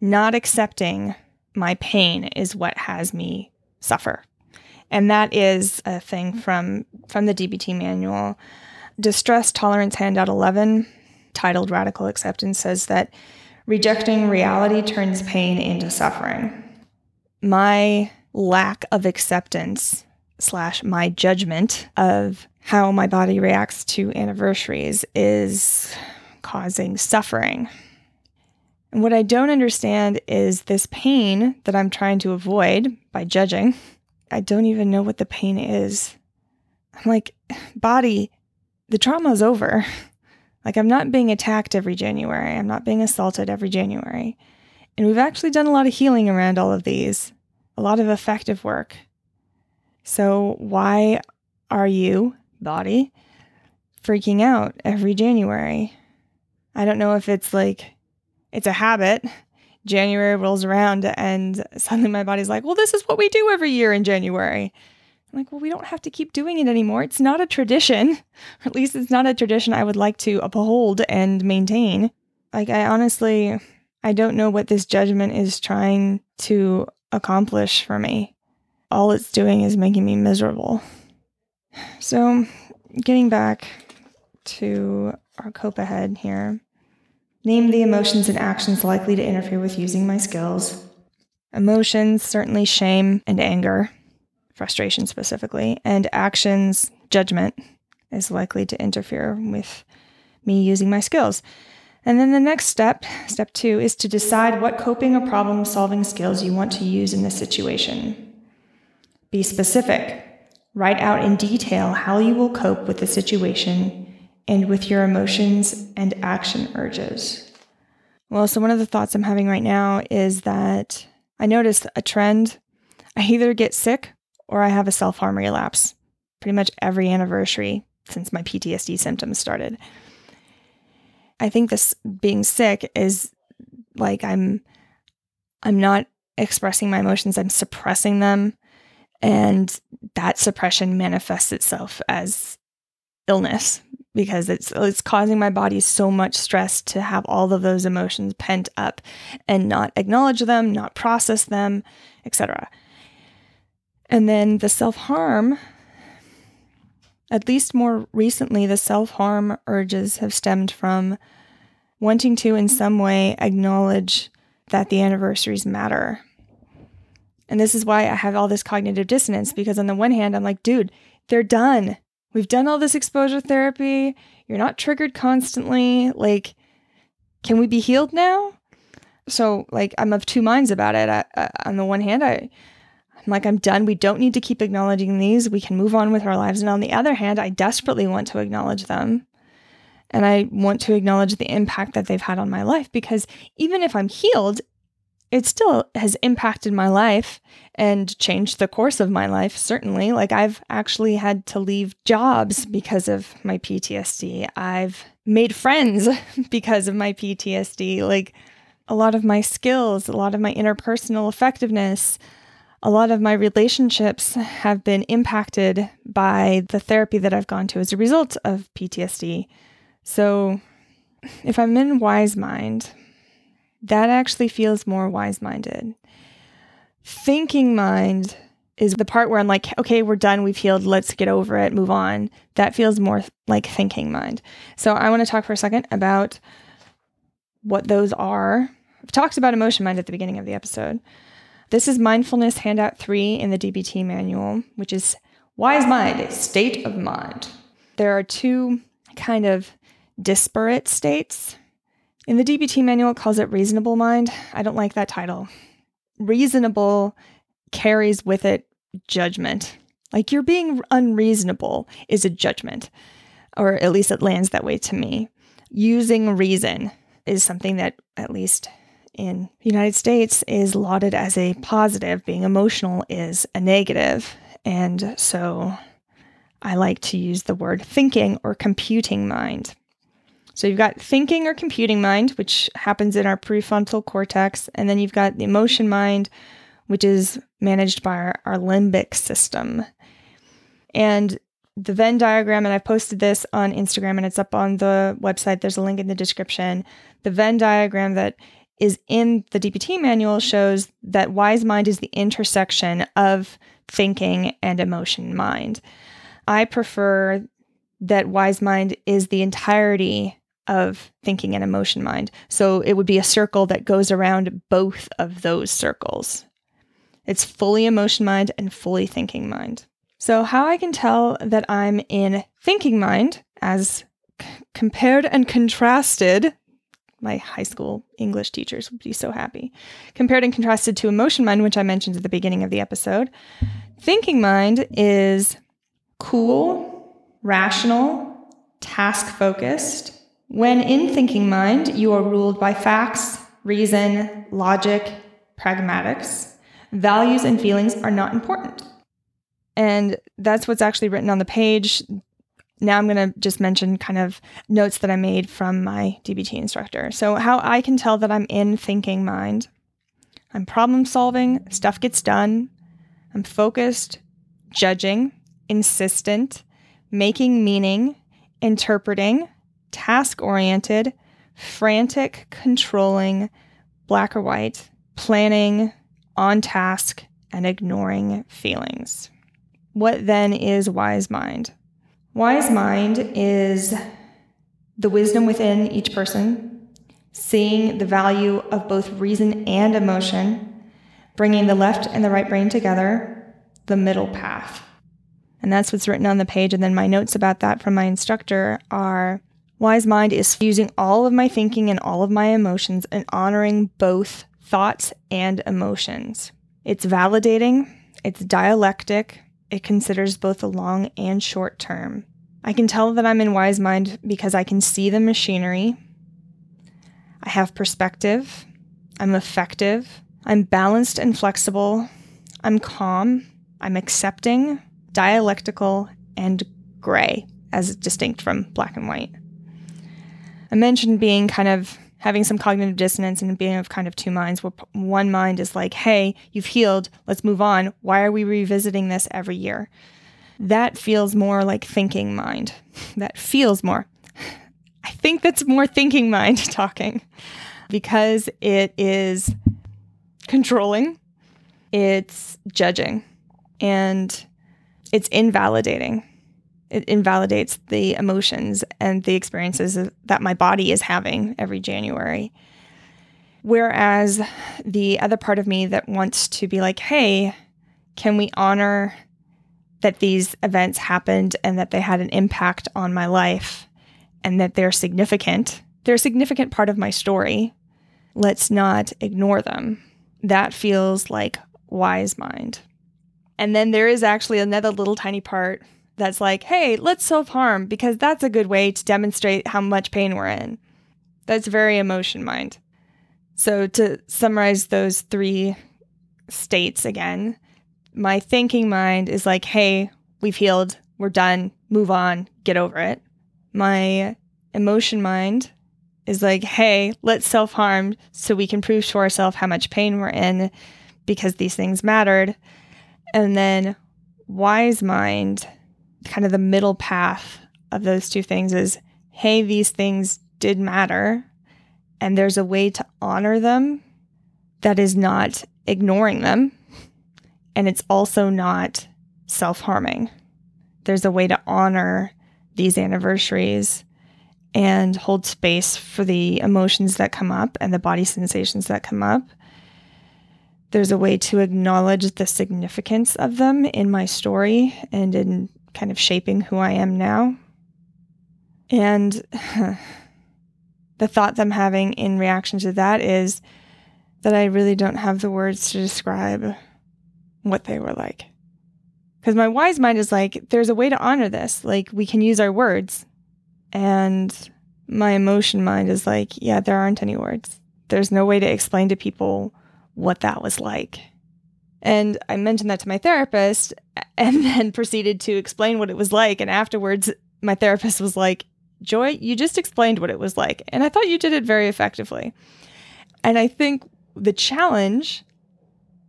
Not accepting my pain is what has me suffer. And that is a thing from from the DBT manual. Distress Tolerance Handout 11, titled Radical Acceptance, says that rejecting reality turns pain into suffering. My lack of acceptance slash my judgment of how my body reacts to anniversaries is causing suffering. And what I don't understand is this pain that I'm trying to avoid by judging. I don't even know what the pain is. I'm like, body, the trauma is over. Like, I'm not being attacked every January. I'm not being assaulted every January. And we've actually done a lot of healing around all of these, a lot of effective work. So, why are you body freaking out every January. I don't know if it's like it's a habit. January rolls around and suddenly my body's like, well, this is what we do every year in January. I'm like, well, we don't have to keep doing it anymore. It's not a tradition. Or (laughs) at least it's not a tradition I would like to uphold and maintain. Like, I honestly, I don't know what this judgment is trying to accomplish for me. All it's doing is making me miserable. So, getting back to our cope ahead here. Name the emotions and actions likely to interfere with using my skills. Emotions, certainly shame and anger, frustration specifically, and actions, judgment, is likely to interfere with me using my skills. And then the next step, step two, is to decide what coping or problem solving skills you want to use in this situation. Be specific. Write out in detail how you will cope with the situation and with your emotions and action urges. Well, so one of the thoughts I'm having right now is that I noticed a trend. I either get sick or I have a self harm relapse pretty much every anniversary since my PTSD symptoms started. I think this being sick is like I'm I'm not expressing my emotions, I'm suppressing them and that suppression manifests itself as illness because it's it's causing my body so much stress to have all of those emotions pent up and not acknowledge them, not process them, etc. And then the self-harm at least more recently, the self harm urges have stemmed from wanting to, in some way, acknowledge that the anniversaries matter. And this is why I have all this cognitive dissonance because, on the one hand, I'm like, dude, they're done. We've done all this exposure therapy. You're not triggered constantly. Like, can we be healed now? So, like, I'm of two minds about it. I, I, on the one hand, I, I'm like, I'm done. We don't need to keep acknowledging these. We can move on with our lives. And on the other hand, I desperately want to acknowledge them. And I want to acknowledge the impact that they've had on my life because even if I'm healed, it still has impacted my life and changed the course of my life, certainly. Like, I've actually had to leave jobs because of my PTSD. I've made friends (laughs) because of my PTSD. Like, a lot of my skills, a lot of my interpersonal effectiveness, a lot of my relationships have been impacted by the therapy that I've gone to as a result of PTSD. So, if I'm in wise mind, that actually feels more wise minded. Thinking mind is the part where I'm like, okay, we're done, we've healed, let's get over it, move on. That feels more like thinking mind. So, I want to talk for a second about what those are. I've talked about emotion mind at the beginning of the episode. This is mindfulness handout three in the DBT manual, which is wise mind, a state of mind. There are two kind of disparate states. In the DBT manual, it calls it reasonable mind. I don't like that title. Reasonable carries with it judgment. Like you're being unreasonable is a judgment, or at least it lands that way to me. Using reason is something that, at least in the United States is lauded as a positive, being emotional is a negative. And so I like to use the word thinking or computing mind. So you've got thinking or computing mind, which happens in our prefrontal cortex, and then you've got the emotion mind, which is managed by our, our limbic system. And the Venn diagram, and I've posted this on Instagram and it's up on the website. There's a link in the description. The Venn diagram that is in the DBT manual shows that wise mind is the intersection of thinking and emotion mind. I prefer that wise mind is the entirety of thinking and emotion mind. So it would be a circle that goes around both of those circles. It's fully emotion mind and fully thinking mind. So, how I can tell that I'm in thinking mind as c- compared and contrasted my high school English teachers would be so happy. Compared and contrasted to emotion mind, which I mentioned at the beginning of the episode, thinking mind is cool, rational, task focused. When in thinking mind, you are ruled by facts, reason, logic, pragmatics. Values and feelings are not important. And that's what's actually written on the page now I'm going to just mention kind of notes that I made from my DBT instructor. So, how I can tell that I'm in thinking mind I'm problem solving, stuff gets done, I'm focused, judging, insistent, making meaning, interpreting, task oriented, frantic, controlling, black or white, planning, on task, and ignoring feelings. What then is wise mind? Wise mind is the wisdom within each person, seeing the value of both reason and emotion, bringing the left and the right brain together, the middle path. And that's what's written on the page. And then my notes about that from my instructor are Wise mind is using all of my thinking and all of my emotions and honoring both thoughts and emotions. It's validating, it's dialectic, it considers both the long and short term. I can tell that I'm in wise mind because I can see the machinery. I have perspective. I'm effective. I'm balanced and flexible. I'm calm. I'm accepting, dialectical, and gray, as distinct from black and white. I mentioned being kind of having some cognitive dissonance and being of kind of two minds, where one mind is like, hey, you've healed, let's move on. Why are we revisiting this every year? That feels more like thinking mind. That feels more. I think that's more thinking mind (laughs) talking because it is controlling, it's judging, and it's invalidating it invalidates the emotions and the experiences that my body is having every January. Whereas the other part of me that wants to be like, hey, can we honor that these events happened and that they had an impact on my life and that they're significant? They're a significant part of my story. Let's not ignore them. That feels like wise mind. And then there is actually another little tiny part that's like, hey, let's self harm because that's a good way to demonstrate how much pain we're in. That's very emotion mind. So, to summarize those three states again, my thinking mind is like, hey, we've healed, we're done, move on, get over it. My emotion mind is like, hey, let's self harm so we can prove to ourselves how much pain we're in because these things mattered. And then wise mind kind of the middle path of those two things is hey, these things did matter, and there's a way to honor them that is not ignoring them, and it's also not self harming. There's a way to honor these anniversaries and hold space for the emotions that come up and the body sensations that come up. There's a way to acknowledge the significance of them in my story and in kind of shaping who I am now. And (laughs) the thought that I'm having in reaction to that is that I really don't have the words to describe what they were like. Because my wise mind is like, there's a way to honor this. Like, we can use our words. And my emotion mind is like, yeah, there aren't any words. There's no way to explain to people what that was like. And I mentioned that to my therapist and (laughs) then proceeded to explain what it was like. And afterwards, my therapist was like, Joy, you just explained what it was like. And I thought you did it very effectively. And I think the challenge,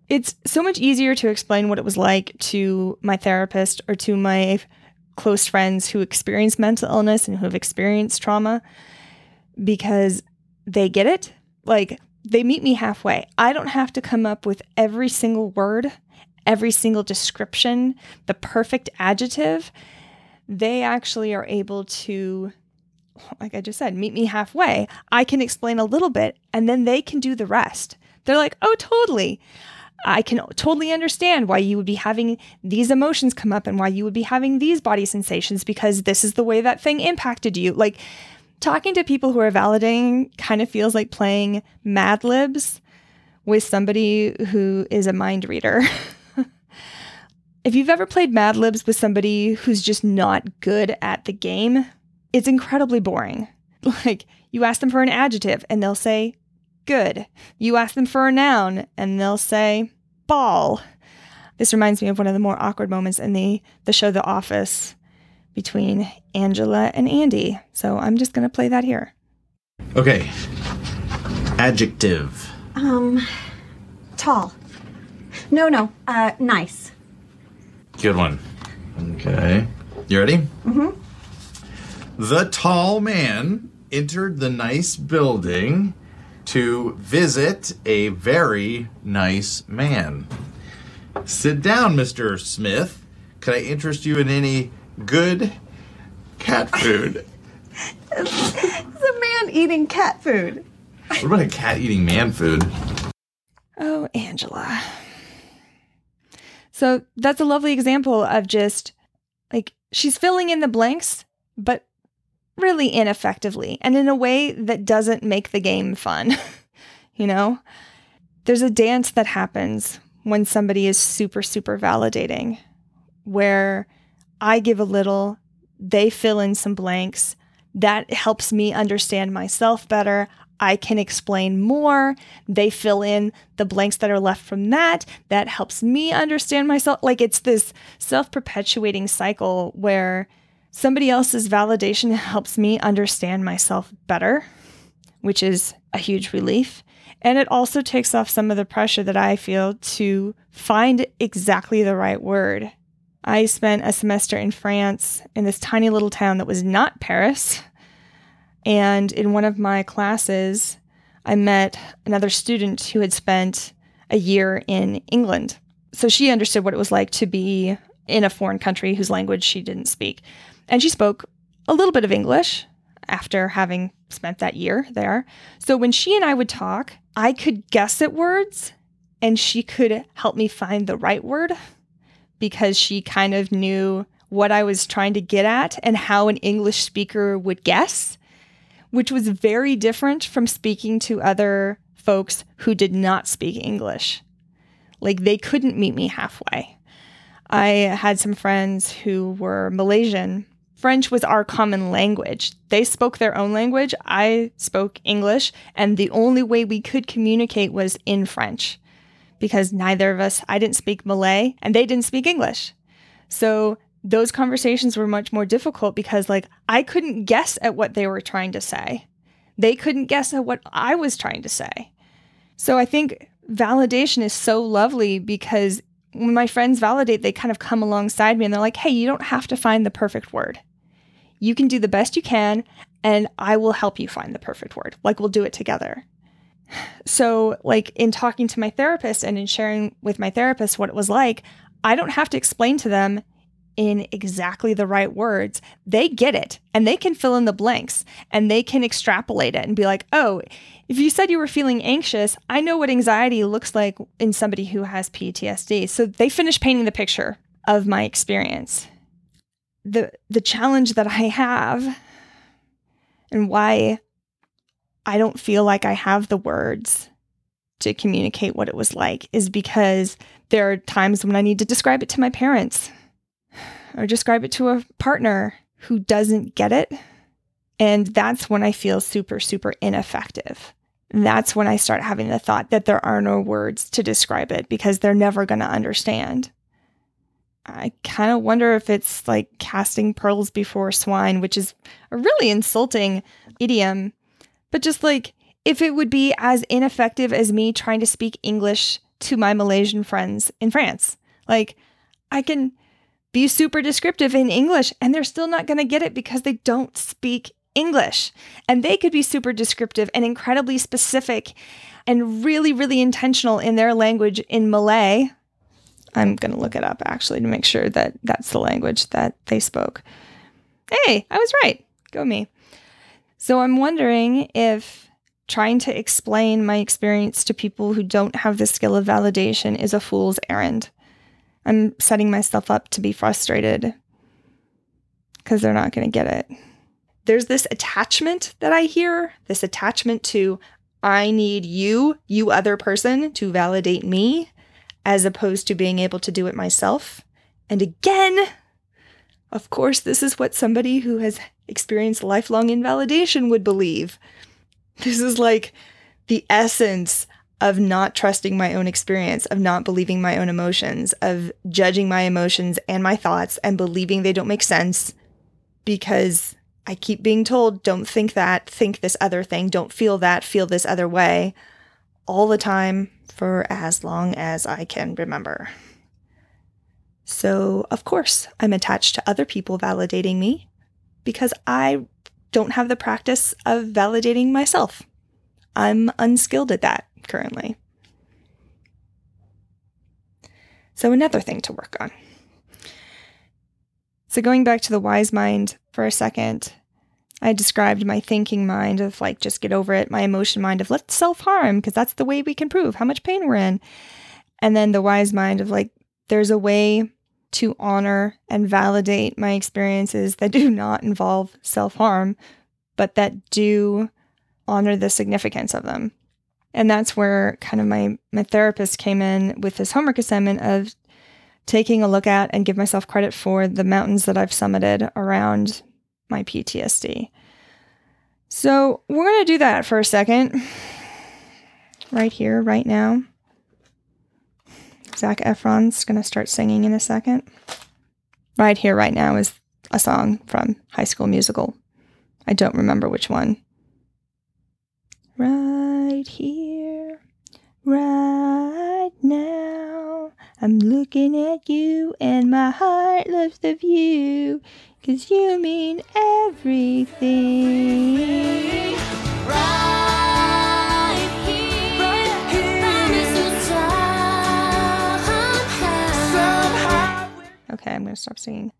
it's so much easier to explain what it was like to my therapist or to my close friends who experience mental illness and who have experienced trauma because they get it. Like they meet me halfway. I don't have to come up with every single word, every single description, the perfect adjective. They actually are able to, like I just said, meet me halfway. I can explain a little bit and then they can do the rest. They're like, oh, totally. I can totally understand why you would be having these emotions come up and why you would be having these body sensations because this is the way that thing impacted you. Like, talking to people who are validating kind of feels like playing Mad Libs with somebody who is a mind reader. (laughs) if you've ever played Mad Libs with somebody who's just not good at the game, it's incredibly boring. (laughs) Like, you ask them for an adjective and they'll say, good. You ask them for a noun and they'll say, ball. This reminds me of one of the more awkward moments in the, the show The Office between Angela and Andy. So I'm just going to play that here. Okay. Adjective. Um, tall. No, no, uh, nice. Good one. Okay. You ready? Mm-hmm. The tall man entered the nice building to visit a very nice man. Sit down, Mr. Smith, Can I interest you in any good cat food? (laughs) It's a man eating cat food. What about a cat eating man food? Oh, Angela. So that's a lovely example of just like she's filling in the blanks, but really ineffectively and in a way that doesn't make the game fun. (laughs) you know? There's a dance that happens when somebody is super, super validating, where I give a little, they fill in some blanks. That helps me understand myself better. I can explain more. They fill in the blanks that are left from that. That helps me understand myself. Like it's this self perpetuating cycle where somebody else's validation helps me understand myself better, which is a huge relief. And it also takes off some of the pressure that I feel to find exactly the right word. I spent a semester in France in this tiny little town that was not Paris. And in one of my classes, I met another student who had spent a year in England. So she understood what it was like to be in a foreign country whose language she didn't speak. And she spoke a little bit of English after having spent that year there. So when she and I would talk, I could guess at words and she could help me find the right word because she kind of knew what I was trying to get at and how an English speaker would guess, which was very different from speaking to other folks who did not speak English. Like they couldn't meet me halfway. I had some friends who were Malaysian. French was our common language. They spoke their own language. I spoke English. And the only way we could communicate was in French because neither of us, I didn't speak Malay and they didn't speak English. So those conversations were much more difficult because, like, I couldn't guess at what they were trying to say. They couldn't guess at what I was trying to say. So I think validation is so lovely because when my friends validate, they kind of come alongside me and they're like, hey, you don't have to find the perfect word. You can do the best you can, and I will help you find the perfect word. Like, we'll do it together. So, like, in talking to my therapist and in sharing with my therapist what it was like, I don't have to explain to them in exactly the right words. They get it and they can fill in the blanks and they can extrapolate it and be like, oh, if you said you were feeling anxious, I know what anxiety looks like in somebody who has PTSD. So they finish painting the picture of my experience. The the challenge that I have and why I don't feel like I have the words to communicate what it was like is because there are times when I need to describe it to my parents or describe it to a partner who doesn't get it. And that's when I feel super, super ineffective. That's when I start having the thought that there are no words to describe it because they're never going to understand. I kind of wonder if it's like casting pearls before swine, which is a really insulting idiom, but just like if it would be as ineffective as me trying to speak English to my Malaysian friends in France. Like, I can be super descriptive in English and they're still not going to get it because they don't speak English. And they could be super descriptive and incredibly specific and really, really intentional in their language in Malay. I'm going to look it up actually to make sure that that's the language that they spoke. Hey, I was right. Go me. So I'm wondering if trying to explain my experience to people who don't have the skill of validation is a fool's errand. I'm setting myself up to be frustrated because they're not going to get it. There's this attachment that I hear, this attachment to, I need you, you other person, to validate me, as opposed to being able to do it myself. And again, of course, this is what somebody who has experienced lifelong invalidation would believe. This is like the essence of not trusting my own experience, of not believing my own emotions, of judging my emotions and my thoughts and believing they don't make sense because I keep being told, don't think that, think this other thing, don't feel that, feel this other way all the time for as long as I can remember. So, of course, I'm attached to other people validating me because I don't have the practice of validating myself. I'm unskilled at that currently. So, another thing to work on. So, going back to the wise mind for a second, I described my thinking mind of like, just get over it, my emotion mind of let's self harm because that's the way we can prove how much pain we're in. And then the wise mind of like, there's a way to honor and validate my experiences that (laughs) do not involve self harm, but that do honor the significance of them. And that's where kind of my, my therapist came in with this homework assignment of taking a look at and give myself credit for the mountains that I've summited around my PTSD. So we're going to do that for a second, right here, right now. Zac Efron's going to start singing in a second. Right here, right now is a song from High School Musical. I don't remember which one. Right here, right now. I'm looking at you and my heart loves the view. Cause you mean everything. Right here, promise will somehow. Okay, I'm going to stop singing.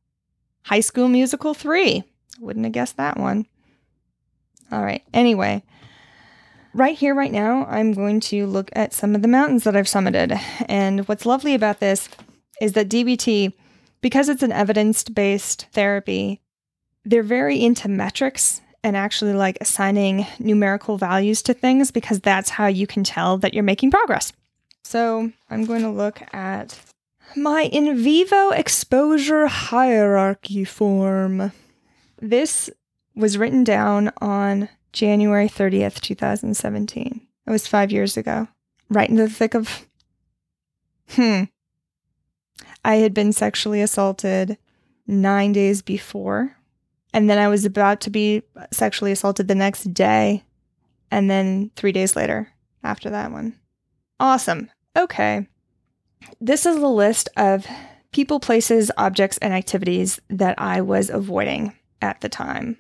High School Musical 3. Wouldn't have guessed that one. All right. Anyway, right here, right now, I'm going to look at some of the mountains that I've summited. And what's lovely about this is that DBT, because it's an evidence based therapy, they're very into metrics and actually like assigning numerical values to things because that's how you can tell that you're making progress. So I'm going to look at my in vivo exposure hierarchy form. This was written down on January 30th, 2017. It was five years ago, right in the thick of. Hmm. I had been sexually assaulted nine days before, and then I was about to be sexually assaulted the next day, and then three days later after that one. Awesome. Okay. This is a list of people, places, objects, and activities that I was avoiding at the time.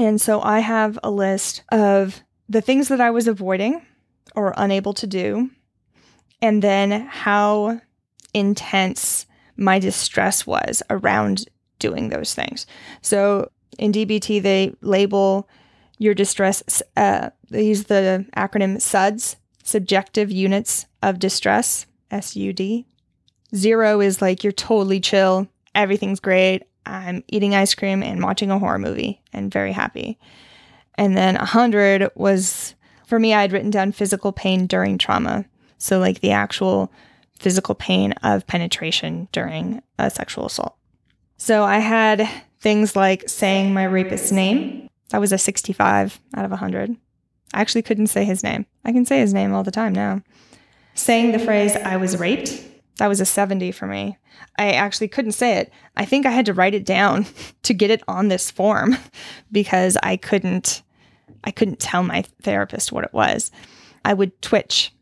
And so I have a list of the things that I was avoiding or unable to do, and then how intense my distress was around doing those things. So in DBT, they label your distress, uh, they use the acronym SUDS, Subjective Units of Distress, SUD. Zero is like you're totally chill, everything's great. I'm eating ice cream and watching a horror movie and very happy. And then 100 was, for me, I had written down physical pain during trauma. So, like the actual physical pain of penetration during a sexual assault. So, I had things like saying my rapist's name. That was a 65 out of 100. I actually couldn't say his name. I can say his name all the time now. Saying the phrase, I was raped. That was a 70 for me. I actually couldn't say it. I think I had to write it down (laughs) to get it on this form (laughs) because I couldn't I couldn't tell my therapist what it was. I would twitch.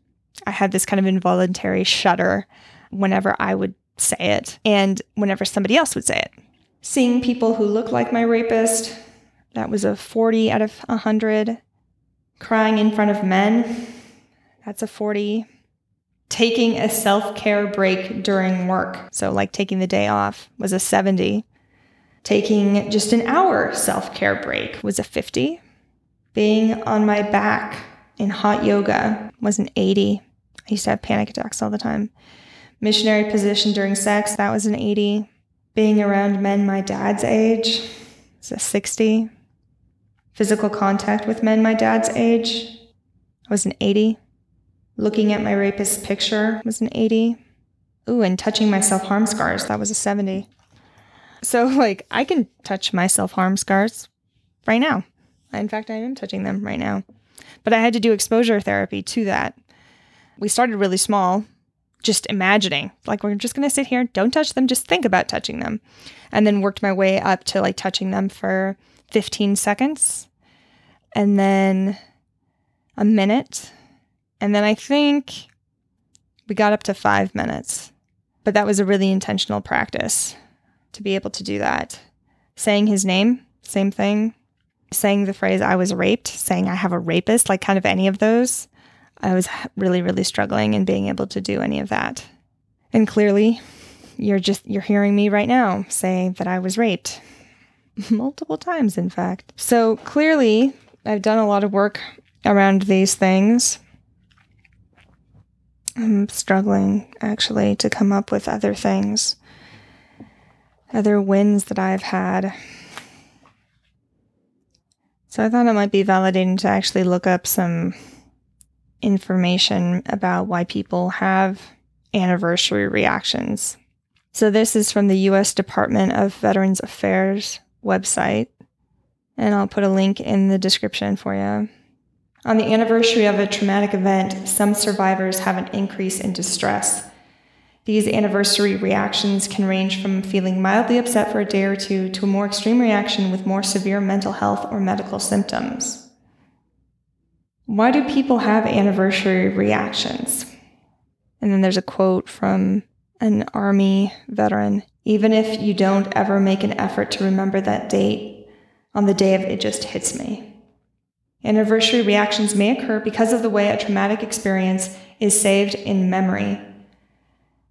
I had this kind of involuntary shudder whenever I would say it and whenever somebody else would say it. Seeing people who look like my rapist, that was a 40 out of 100. Crying in front of men, that's a 40 taking a self care break during work, so like taking the day off, was a 70. Taking just an hour self care break was a 50. Being on my back in hot yoga was an 80. I used to have panic attacks all the time. Missionary position during sex, that was an 80. Being around men my dad's age was a 60. Physical contact with men my dad's age was an 80. Looking at my rapist's picture was an 80. Ooh, and touching my self harm scars, that was a 70. So, (laughs) like, I can touch my self harm scars right now. In fact, I am touching them right now. But I had to do exposure therapy to that. We started really small, just imagining, like, we're just going to sit here, don't touch them, just think about touching them. And then worked my way up to like touching them for 15 seconds and then a minute and then I think we got up to five minutes. But that was a really intentional practice to be able to do that. Saying his name, same thing. Saying the phrase, I was raped, saying I have a rapist, like kind of any of those. I was really, really struggling in being able to do any of that. And clearly, you're just you're hearing me right now say that I was raped (laughs) multiple times in fact. So clearly I've done a lot of work around these things. I'm struggling actually to come up with other things. Other wins that I've had. So I thought it might be validating to actually look up some information about why people have anniversary reactions. So this is from the US Department of Veterans Affairs website, and I'll put a link in the description for you. On the anniversary of a traumatic event, some survivors have an increase in distress. These anniversary reactions can range from feeling mildly upset for a day or two to a more extreme reaction with more severe mental health or medical symptoms. Why do people have anniversary reactions? And then there's a quote from an Army veteran Even if you don't ever make an effort to remember that date, on the day of it just hits me. Anniversary reactions may occur because of the way a traumatic experience is saved in memory.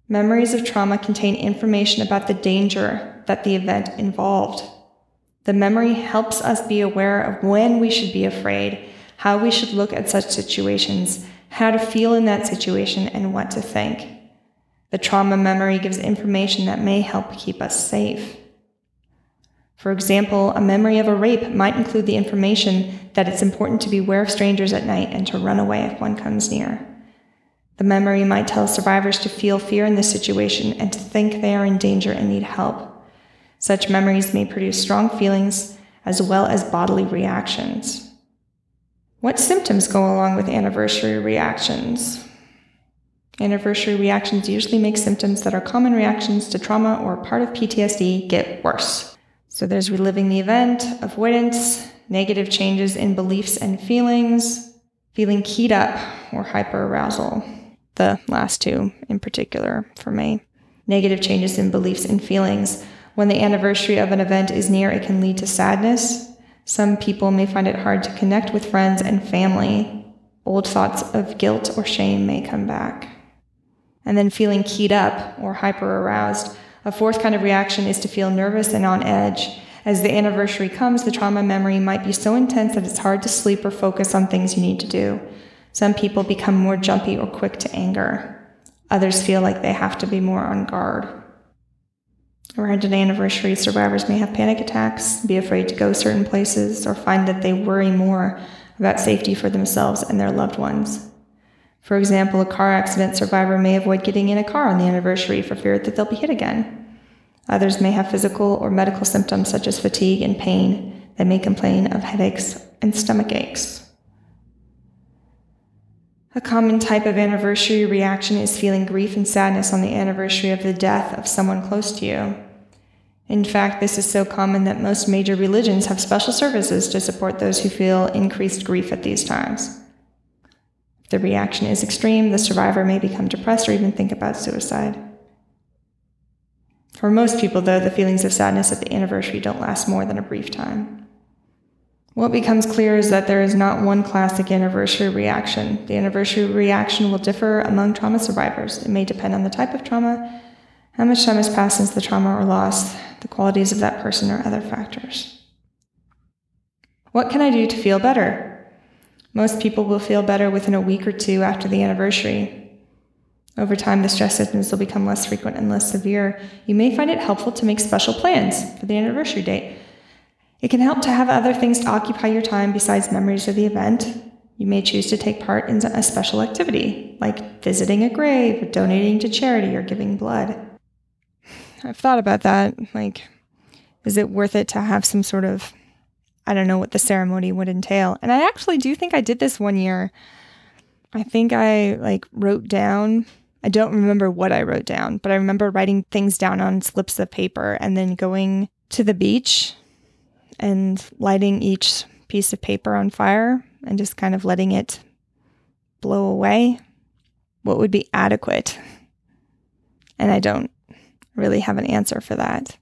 Memories of trauma contain information about the danger that the event involved. The memory helps us be aware of when we should be afraid, how we should look at such situations, how to feel in that situation, and what to think. The trauma memory gives information that may help keep us safe. For example, a memory of a rape might include the information that it's important to beware of strangers at night and to run away if one comes near. The memory might tell survivors to feel fear in this situation and to think they are in danger and need help. Such memories may produce strong feelings as well as bodily reactions. What symptoms go along with anniversary reactions? Anniversary reactions usually make symptoms that are common reactions to trauma or part of PTSD get worse. So there's reliving the event, avoidance, negative changes in beliefs and feelings, feeling keyed up or hyperarousal. The last two in particular for me. Negative changes in beliefs and feelings. When the anniversary of an event is near, it can lead to sadness. Some people may find it hard to connect with friends and family. Old thoughts of guilt or shame may come back. And then feeling keyed up or hyper aroused. A fourth kind of reaction is to feel nervous and on edge. As the anniversary comes, the trauma memory might be so intense that it's hard to sleep or focus on things you need to do. Some people become more jumpy or quick to anger. Others feel like they have to be more on guard. Around an anniversary, survivors may have panic attacks, be afraid to go certain places, or find that they worry more about safety for themselves and their loved ones. For example, a car accident survivor may avoid getting in a car on the anniversary for fear that they'll be hit again. Others may have physical or medical symptoms such as fatigue and pain. They may complain of headaches and stomach aches. A common type of anniversary reaction is feeling grief and sadness on the anniversary of the death of someone close to you. In fact, this is so common that most major religions have special services to support those who feel increased grief at these times. If the reaction is extreme, the survivor may become depressed or even think about suicide. For most people, though, the feelings of sadness at the anniversary don't last more than a brief time. What becomes clear is that there is not one classic anniversary reaction. The anniversary reaction will differ among trauma survivors. It may depend on the type of trauma, how much time has passed since the trauma or loss, the qualities of that person, or other factors. What can I do to feel better? Most people will feel better within a week or two after the anniversary. Over time, the stress symptoms will become less frequent and less severe. You may find it helpful to make special plans for the anniversary date. It can help to have other things to occupy your time besides memories of the event. You may choose to take part in a special activity, like visiting a grave, donating to charity, or giving blood. I've thought about that. Like, is it worth it to have some sort of, I don't know what the ceremony would entail? And I actually do think I did this one year. I think I like wrote down I don't remember what I wrote down, but I remember writing things down on slips of paper and then going to the beach and lighting each piece of paper on fire and just kind of letting it blow away. What would be adequate? And I don't really have an answer for that.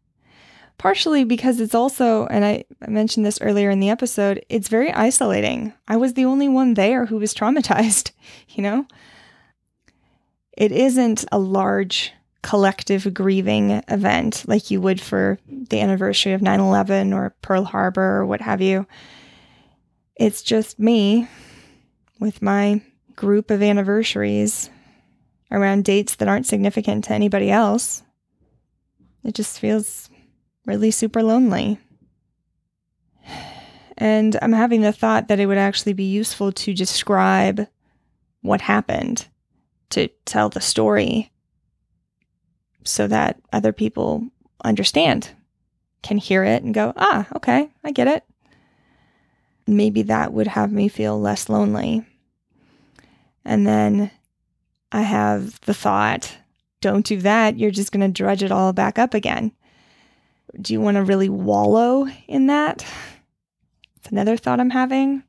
Partially because it's also, and I, mentioned this earlier in the episode, it's very isolating. I was the only one there who was traumatized, (laughs) you know? It isn't a large collective grieving event like you would for the anniversary of 9 11 or Pearl Harbor or what have you. It's just me with my group of anniversaries around dates that aren't significant to anybody else. It just feels really super lonely. And I'm having the thought that it would actually be useful to describe what happened, to tell the story so that other people understand, can hear it and go, ah, okay, I get it. Maybe that would have me feel less lonely. And then I have the thought, don't do that. You're just going to dredge it all back up again. Do you want to really wallow in that? It's another thought I'm having.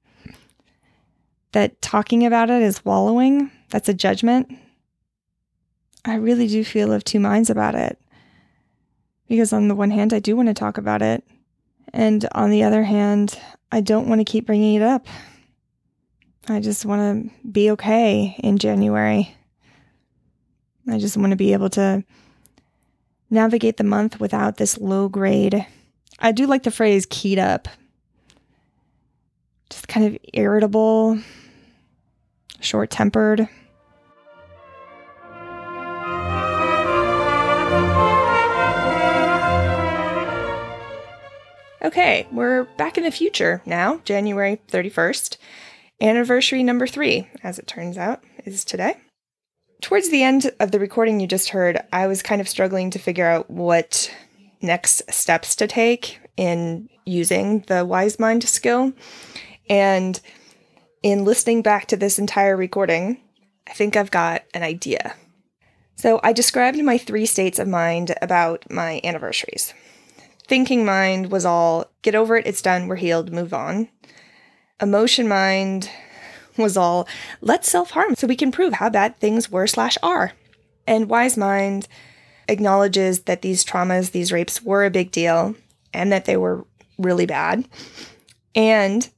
That talking about it is wallowing. That's a judgment. I really do feel of two minds about it. Because on the one hand, I do want to talk about it. And on the other hand, I don't want to keep bringing it up. I just want to be okay in January. I just want to be able to navigate the month without this low grade. I do like the phrase keyed up. Just kind of irritable, short tempered. Okay, we're back in the future now, January 31st. Anniversary number three, as it turns out, is today. Towards the end of the recording you just heard, I was kind of struggling to figure out what next steps to take in using the wise mind skill. And in listening back to this entire recording, I think I've got an idea. So I described my three states of mind about my anniversaries. Thinking mind was all get over it, it's done, we're healed, move on. Emotion mind (laughs) was all let's self harm so we can prove how bad things were slash are. And wise mind acknowledges that these traumas, these rapes were a big deal and that they were really bad. And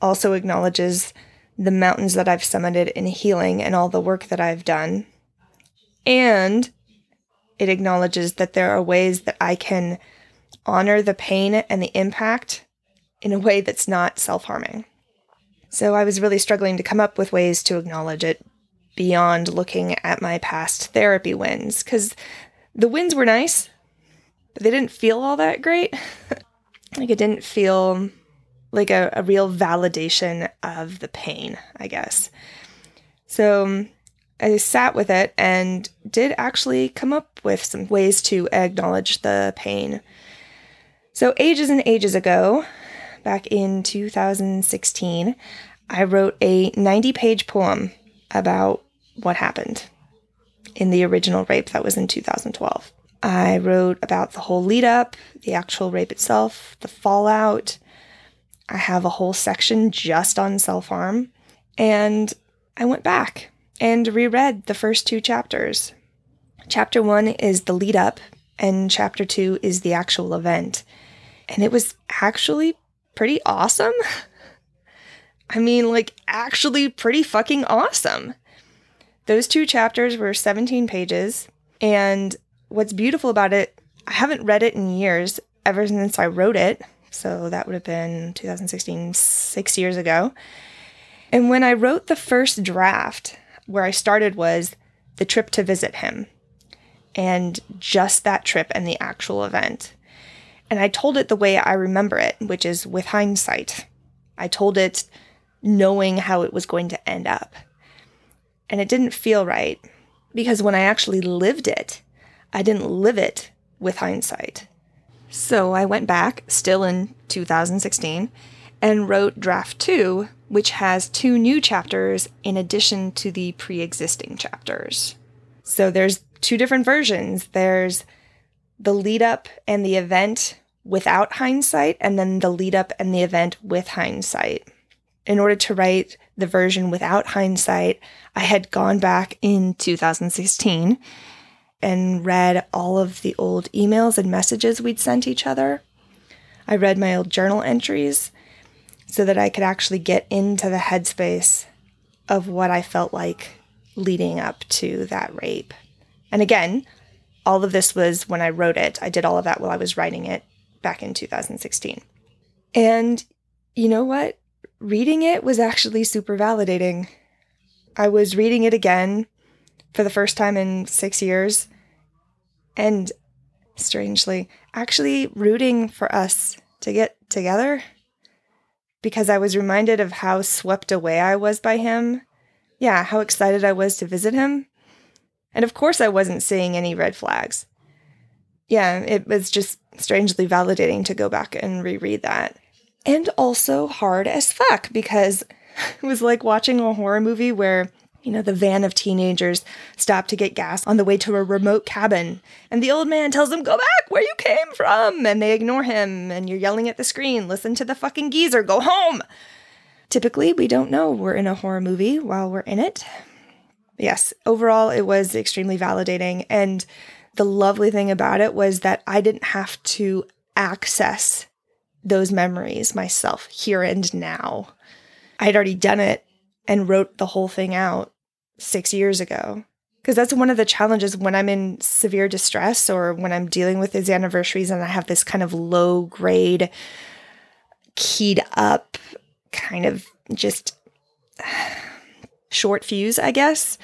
also acknowledges the mountains that I've summited in healing and all the work that I've done. And it acknowledges that there are ways that I can honor the pain and the impact in a way that's not self harming. So I was really struggling to come up with ways to acknowledge it beyond looking at my past therapy wins, because the wins were nice, but they didn't feel all that great. (laughs) like it didn't feel like a, a real validation of the pain, I guess. So um, I sat with it and did actually come up with some ways to acknowledge the pain. So, ages and ages ago, back in 2016, I wrote a 90 page poem about what happened in the original rape that was in 2012. I wrote about the whole lead up, the actual rape itself, the fallout. I have a whole section just on self harm. And I went back and reread the first two chapters. Chapter one is the lead up, and chapter two is the actual event. And it was actually pretty awesome. (laughs) I mean, like, actually pretty fucking awesome. Those two chapters were 17 pages. And what's beautiful about it, I haven't read it in years, ever since I wrote it. So that would have been 2016, six years ago. And when I wrote the first draft, where I started was the trip to visit him and just that trip and the actual event. And I told it the way I remember it, which is with hindsight. I told it knowing how it was going to end up. And it didn't feel right because when I actually lived it, I didn't live it with hindsight. So I went back, still in 2016, and wrote draft two, which has two new chapters in addition to the pre existing chapters. So there's two different versions. There's the lead up and the event without hindsight, and then the lead up and the event with hindsight. In order to write the version without hindsight, I had gone back in 2016 and read all of the old emails and messages we'd sent each other. I read my old journal entries so that I could actually get into the headspace of what I felt like leading up to that rape. And again, all of this was when I wrote it. I did all of that while I was writing it back in 2016. And you know what? Reading it was actually super validating. I was reading it again for the first time in six years and strangely, actually rooting for us to get together because I was reminded of how swept away I was by him. Yeah, how excited I was to visit him. And of course, I wasn't seeing any red flags. Yeah, it was just strangely validating to go back and reread that. And also hard as fuck because (laughs) it was like watching a horror movie where, you know, the van of teenagers stop to get gas on the way to a remote cabin. And the old man tells them, Go back where you came from. And they ignore him. And you're yelling at the screen, Listen to the fucking geezer, go home. Typically, we don't know we're in a horror movie while we're in it. Yes, overall, it was extremely validating. And the lovely thing about it was that I didn't have to access those memories myself here and now. I had already done it and wrote the whole thing out six years ago. Because that's one of the challenges when I'm in severe distress or when I'm dealing with these anniversaries and I have this kind of low grade, keyed up, kind of just short fuse, I guess.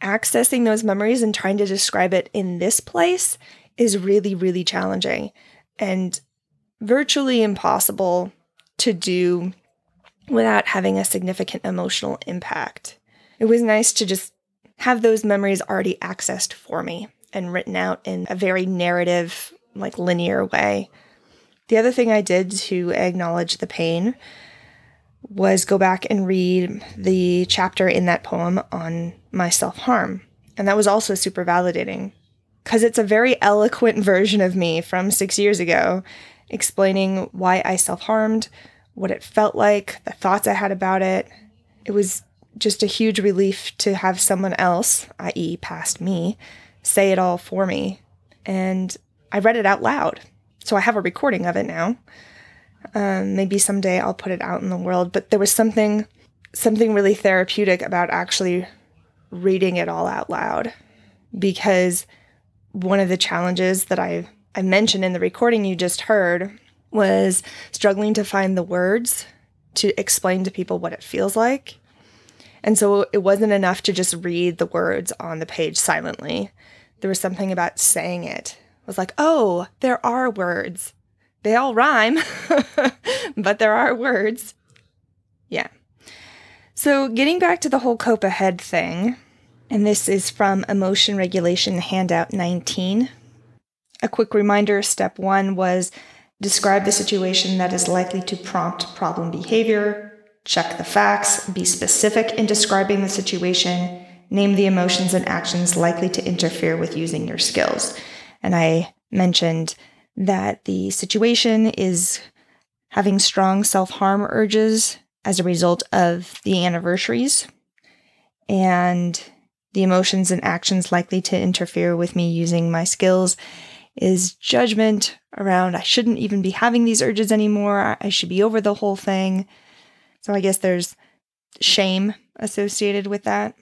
Accessing those memories and trying to describe it in this place is really, really challenging and virtually impossible to do without having a significant emotional impact. It was nice to just have those memories already accessed for me and written out in a very narrative, like linear way. The other thing I did to acknowledge the pain was go back and read the chapter in that poem on my self harm. And that was also super validating because it's a very eloquent (laughs) version of me from six years ago, explaining why I self harmed, what it felt like, the thoughts I had about it. It was just a huge relief to have someone else, i.e., past me, say it all for me. And I read it out loud. So I have a recording of it now. Um, maybe someday I'll put it out in the world. But there was something, something really therapeutic about actually reading it all out loud, because one of the challenges that I I mentioned in the recording you just heard was struggling to find the words to explain to people what it feels like. And so it wasn't enough to just read the words on the page silently. There was something about saying it. It was like, oh, there are words. They all rhyme, (laughs) but there are words. Yeah. So getting back to the whole cope ahead thing, and this is from Emotion Regulation Handout 19. A quick reminder step one was describe the situation that is likely to prompt problem behavior, check the facts, be specific in describing the situation, name the emotions and actions likely to interfere with using your skills. And I mentioned that the situation is having strong self harm urges as a result of the anniversaries and the emotions and actions likely to interfere with me using my skills is judgment around I shouldn't even be having these urges anymore. I should be over the whole thing. So I guess there's shame associated with that.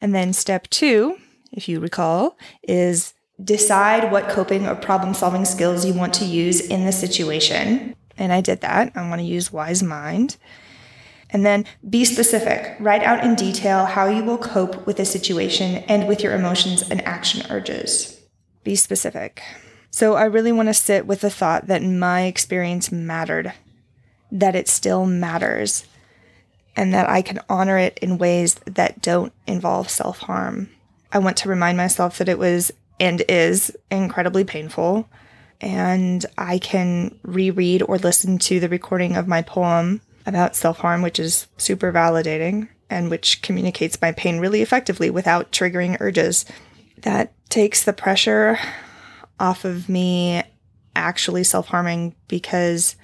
And then step two, if you recall, is decide what coping or problem solving skills you want to use in the situation. And I did that. I want to use wise mind. And then be specific. Write out in detail how you will cope with a situation and with your emotions and action urges. Be specific. So I really want to sit with the thought that my experience mattered, that it still matters, and that I can honor it in ways that don't involve self harm. I want to remind myself that it was and is incredibly painful. And I can reread or listen to the recording of my poem about self harm, which is super validating and which communicates my pain really effectively without triggering urges. That takes the pressure off of me actually self harming because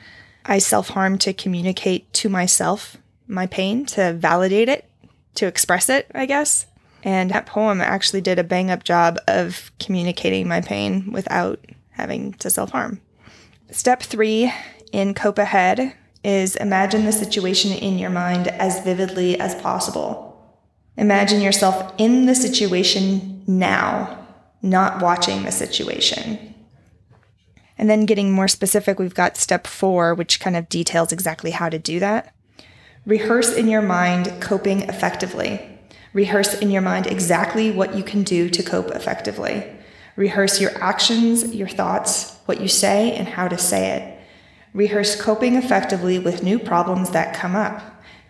I self harm to communicate to myself my pain, to validate it, to express it, I guess. And that poem actually did a bang up job of communicating my pain without having to self harm. Step three in Cope Ahead is imagine the situation in your mind as vividly as possible. Imagine yourself in the situation now. not watching the situation. And then getting more specific, we've got step four, which kind of details exactly how to do that. Rehearse in your mind coping effectively. Rehearse in your mind exactly what you can do to cope effectively. Rehearse your actions, your thoughts, what you say, and how to say it. Rehearse coping effectively with new problems that come up.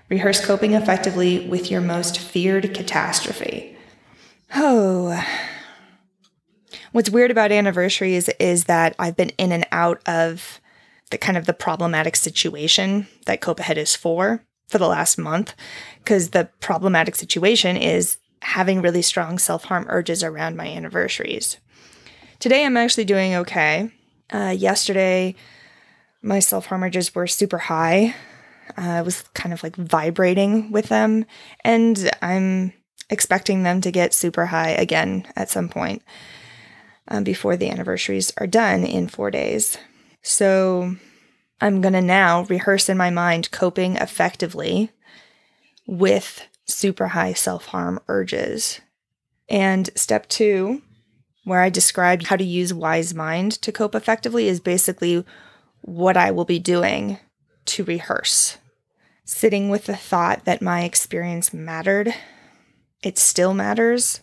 Rehearse coping effectively with your most feared catastrophe. Oh. What's weird about anniversaries is that I've been in and out of the kind of the problematic situation that Cope Ahead is for for the last month because the problematic situation is having really strong self-harm urges around my anniversaries. Today I'm actually doing okay. Uh, yesterday my self-harm urges were super high. Uh, I was kind of like vibrating with them and I'm expecting them to get super high again at some point um, before the anniversaries are done in four days. So I'm going to now rehearse in my mind coping effectively with super high self harm urges. And step two, where I described how to use wise mind to cope effectively, is basically what I will be doing to rehearse. Sitting with the thought that my experience mattered, it still matters.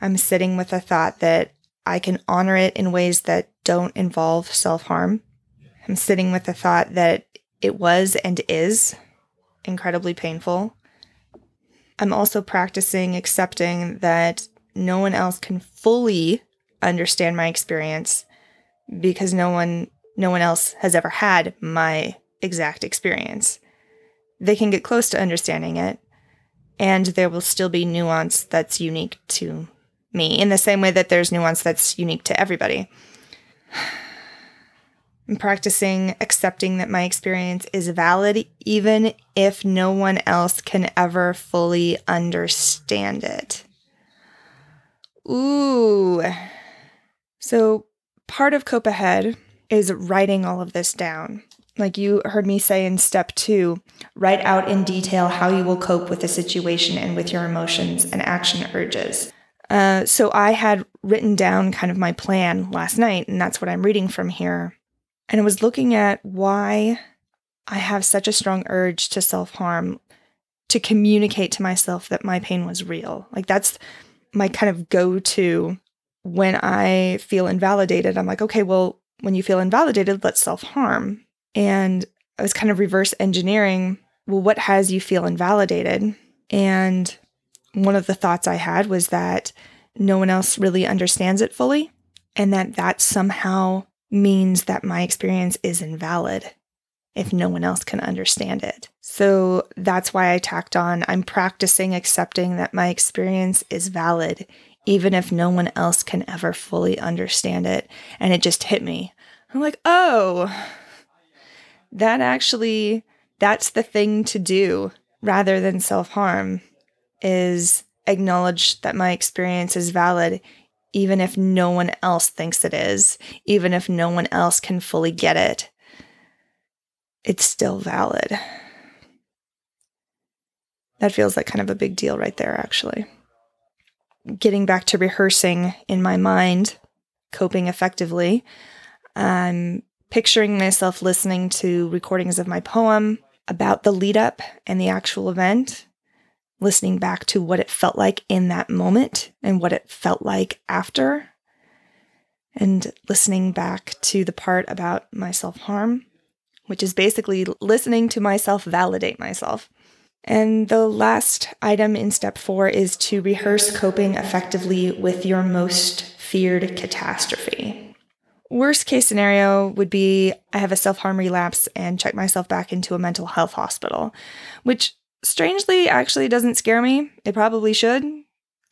I'm sitting with the thought that I can honor it in ways that don't involve self harm. I'm sitting with the thought that it was and is incredibly painful. I'm also practicing accepting that no one else can fully understand my experience because no one no one else has ever had my exact experience. They can get close to understanding it and there will still be nuance that's unique to me in the same way that there's nuance that's unique to everybody. I'm practicing accepting that my experience is valid, even if no one else can ever fully understand it. Ooh. So, part of Cope Ahead is writing all of this down. Like you heard me say in step two, write out in detail how you will cope with the situation and with your emotions and action urges. Uh, so I had written down kind of my plan last night, and that's what I'm reading from here. And I was looking at why I have such a strong urge to self harm, to communicate to myself that my pain was real. Like that's my kind of go to when I feel invalidated. I'm like, okay, well, when you feel invalidated, let's self harm. And I was kind of reverse engineering, well, what has you feel invalidated? And one of the thoughts I had was that no one else really understands it fully, and that that somehow means that my experience is invalid if no one else can understand it. So that's why I tacked on I'm practicing accepting that my experience is valid, even if no one else can ever fully understand it. And it just hit me. I'm like, oh, that actually, that's the thing to do rather than self harm is acknowledge that my experience is valid, even if no one else thinks it is, even if no one else can fully get it. It's still valid. That feels like kind of a big deal right there, actually. Getting back to rehearsing in my mind, coping effectively, I'm picturing myself listening to recordings of my poem about the lead up and the actual event listening back to what it felt like in that moment and what it felt like after, and listening back to the part about my self harm, which is basically listening to myself validate myself. And the last item in step four is to rehearse coping effectively with your most feared catastrophe. Worst case scenario would be I have a self harm relapse and check myself back into a mental health hospital, which strangely actually doesn't scare me. It probably should,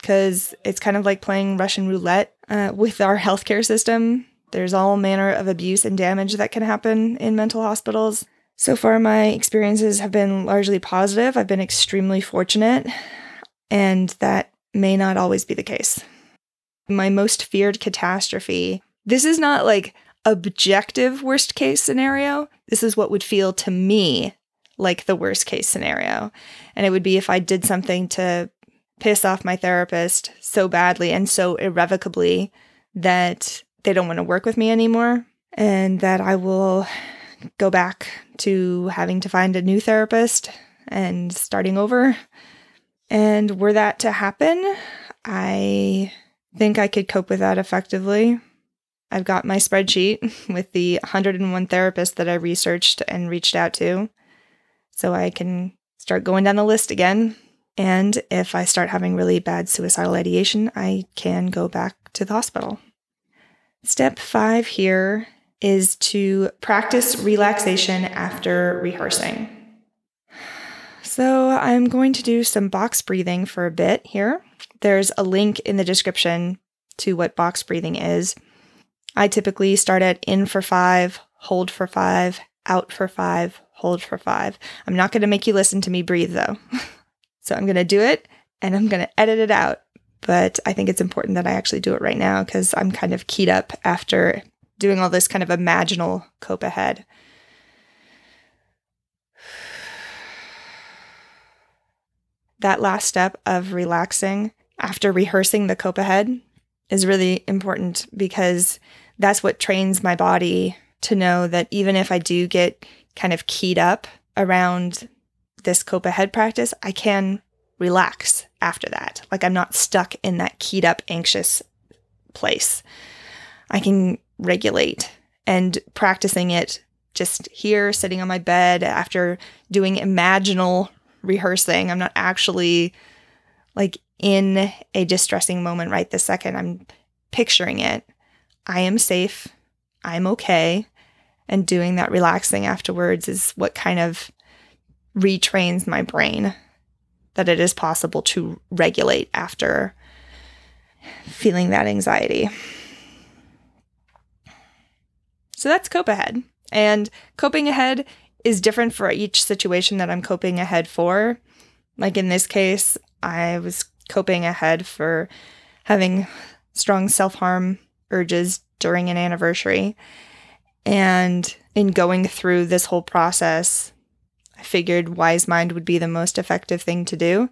because it's kind of like playing Russian roulette uh, with our healthcare system. There's all manner of abuse and damage that can happen in mental hospitals. So far, my experiences have been largely positive. I've been extremely fortunate, and that may not always be the case. My most feared catastrophe this is not like objective worst case scenario. This is what would feel to me like the worst case scenario. And it would be if I did something to piss off my therapist so badly and so irrevocably that they don't want to work with me anymore and that I will go back to having to find a new therapist and starting over. And were that to happen, I think I could cope with that effectively. I've got my spreadsheet (laughs) with the 101 therapists that I researched and reached out to. So I can start going down the list again. And if I start having really bad suicidal ideation, I can go back to the hospital. Step five here is to practice relaxation after rehearsing. So I'm going to do some box breathing for a bit here. There's a link in the description to what box breathing is. I typically start at in for five, hold for five, out for five, hold for five. I'm not going to make you listen to me breathe though. (laughs) so I'm going to do it and I'm going to edit it out. But I think it's important that I actually do it right now because I'm kind of keyed up after doing all this kind of imaginal cope ahead. (sighs) That last step of relaxing after rehearsing the cope ahead is really important because that's what trains my body to know that even if I do get kind of keyed up around this cope ahead practice, I can relax after that. Like I'm not stuck in that keyed up, anxious place. I can regulate and practicing it just here, sitting on my bed after doing imaginal rehearsing. I'm not actually like in a distressing moment right this second. I'm picturing it. I am safe. I'm okay. And doing that relaxing afterwards is what kind of retrains my brain that it is possible to regulate after feeling that anxiety. So that's cope ahead. And coping ahead is different for each situation that I'm coping ahead for. Like in this case, I was coping ahead for having strong self harm urges during an anniversary. And in going through this whole process, I figured Wise Mind would be the most effective thing to do.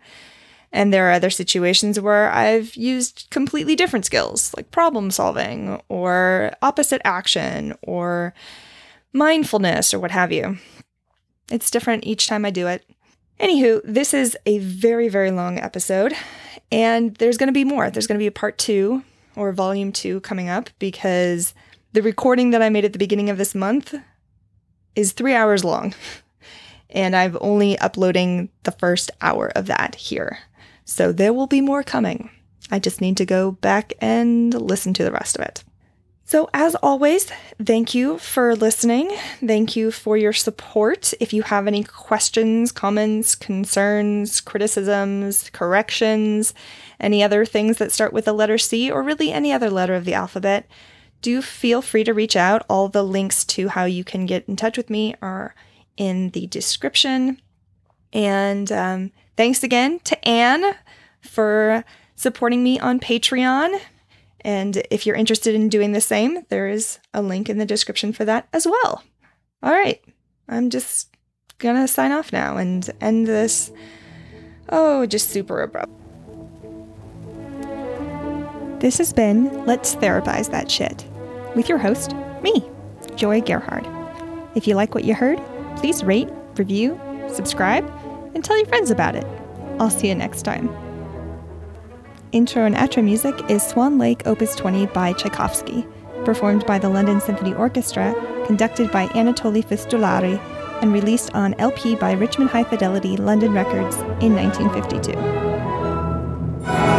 And there are other situations where I've used completely different skills, like problem solving or opposite action or mindfulness or what have you. It's different each time I do it. Anywho, this is a very, very long episode, and there's going to be more. There's going to be a part two or volume two coming up because the recording that I made at the beginning of this month is three hours long, (laughs) and I'm only uploading the first hour of that here. So there will be more coming. I just need to go back and listen to the rest of it. So, as always, thank you for listening. Thank you for your support. If you have any questions, comments, concerns, criticisms, corrections, any other things that start with the letter C, or really any other letter of the alphabet, do feel free to reach out. All the links to how you can get in touch with me are in the description. And um, thanks again to Anne for supporting me on Patreon. And if you're interested in doing the same, there is a link in the description for that as well. All right, I'm just gonna sign off now and end this. Oh, just super abrupt. This has been Let's Therapize That Shit with your host, me, Joy Gerhard. If you like what you heard, please rate, review, subscribe, and tell your friends about it. I'll see you next time. Intro and outro music is Swan Lake Opus 20 by Tchaikovsky, performed by the London Symphony Orchestra, conducted by Anatoly Fistoulari, and released on LP by Richmond High Fidelity London Records in 1952.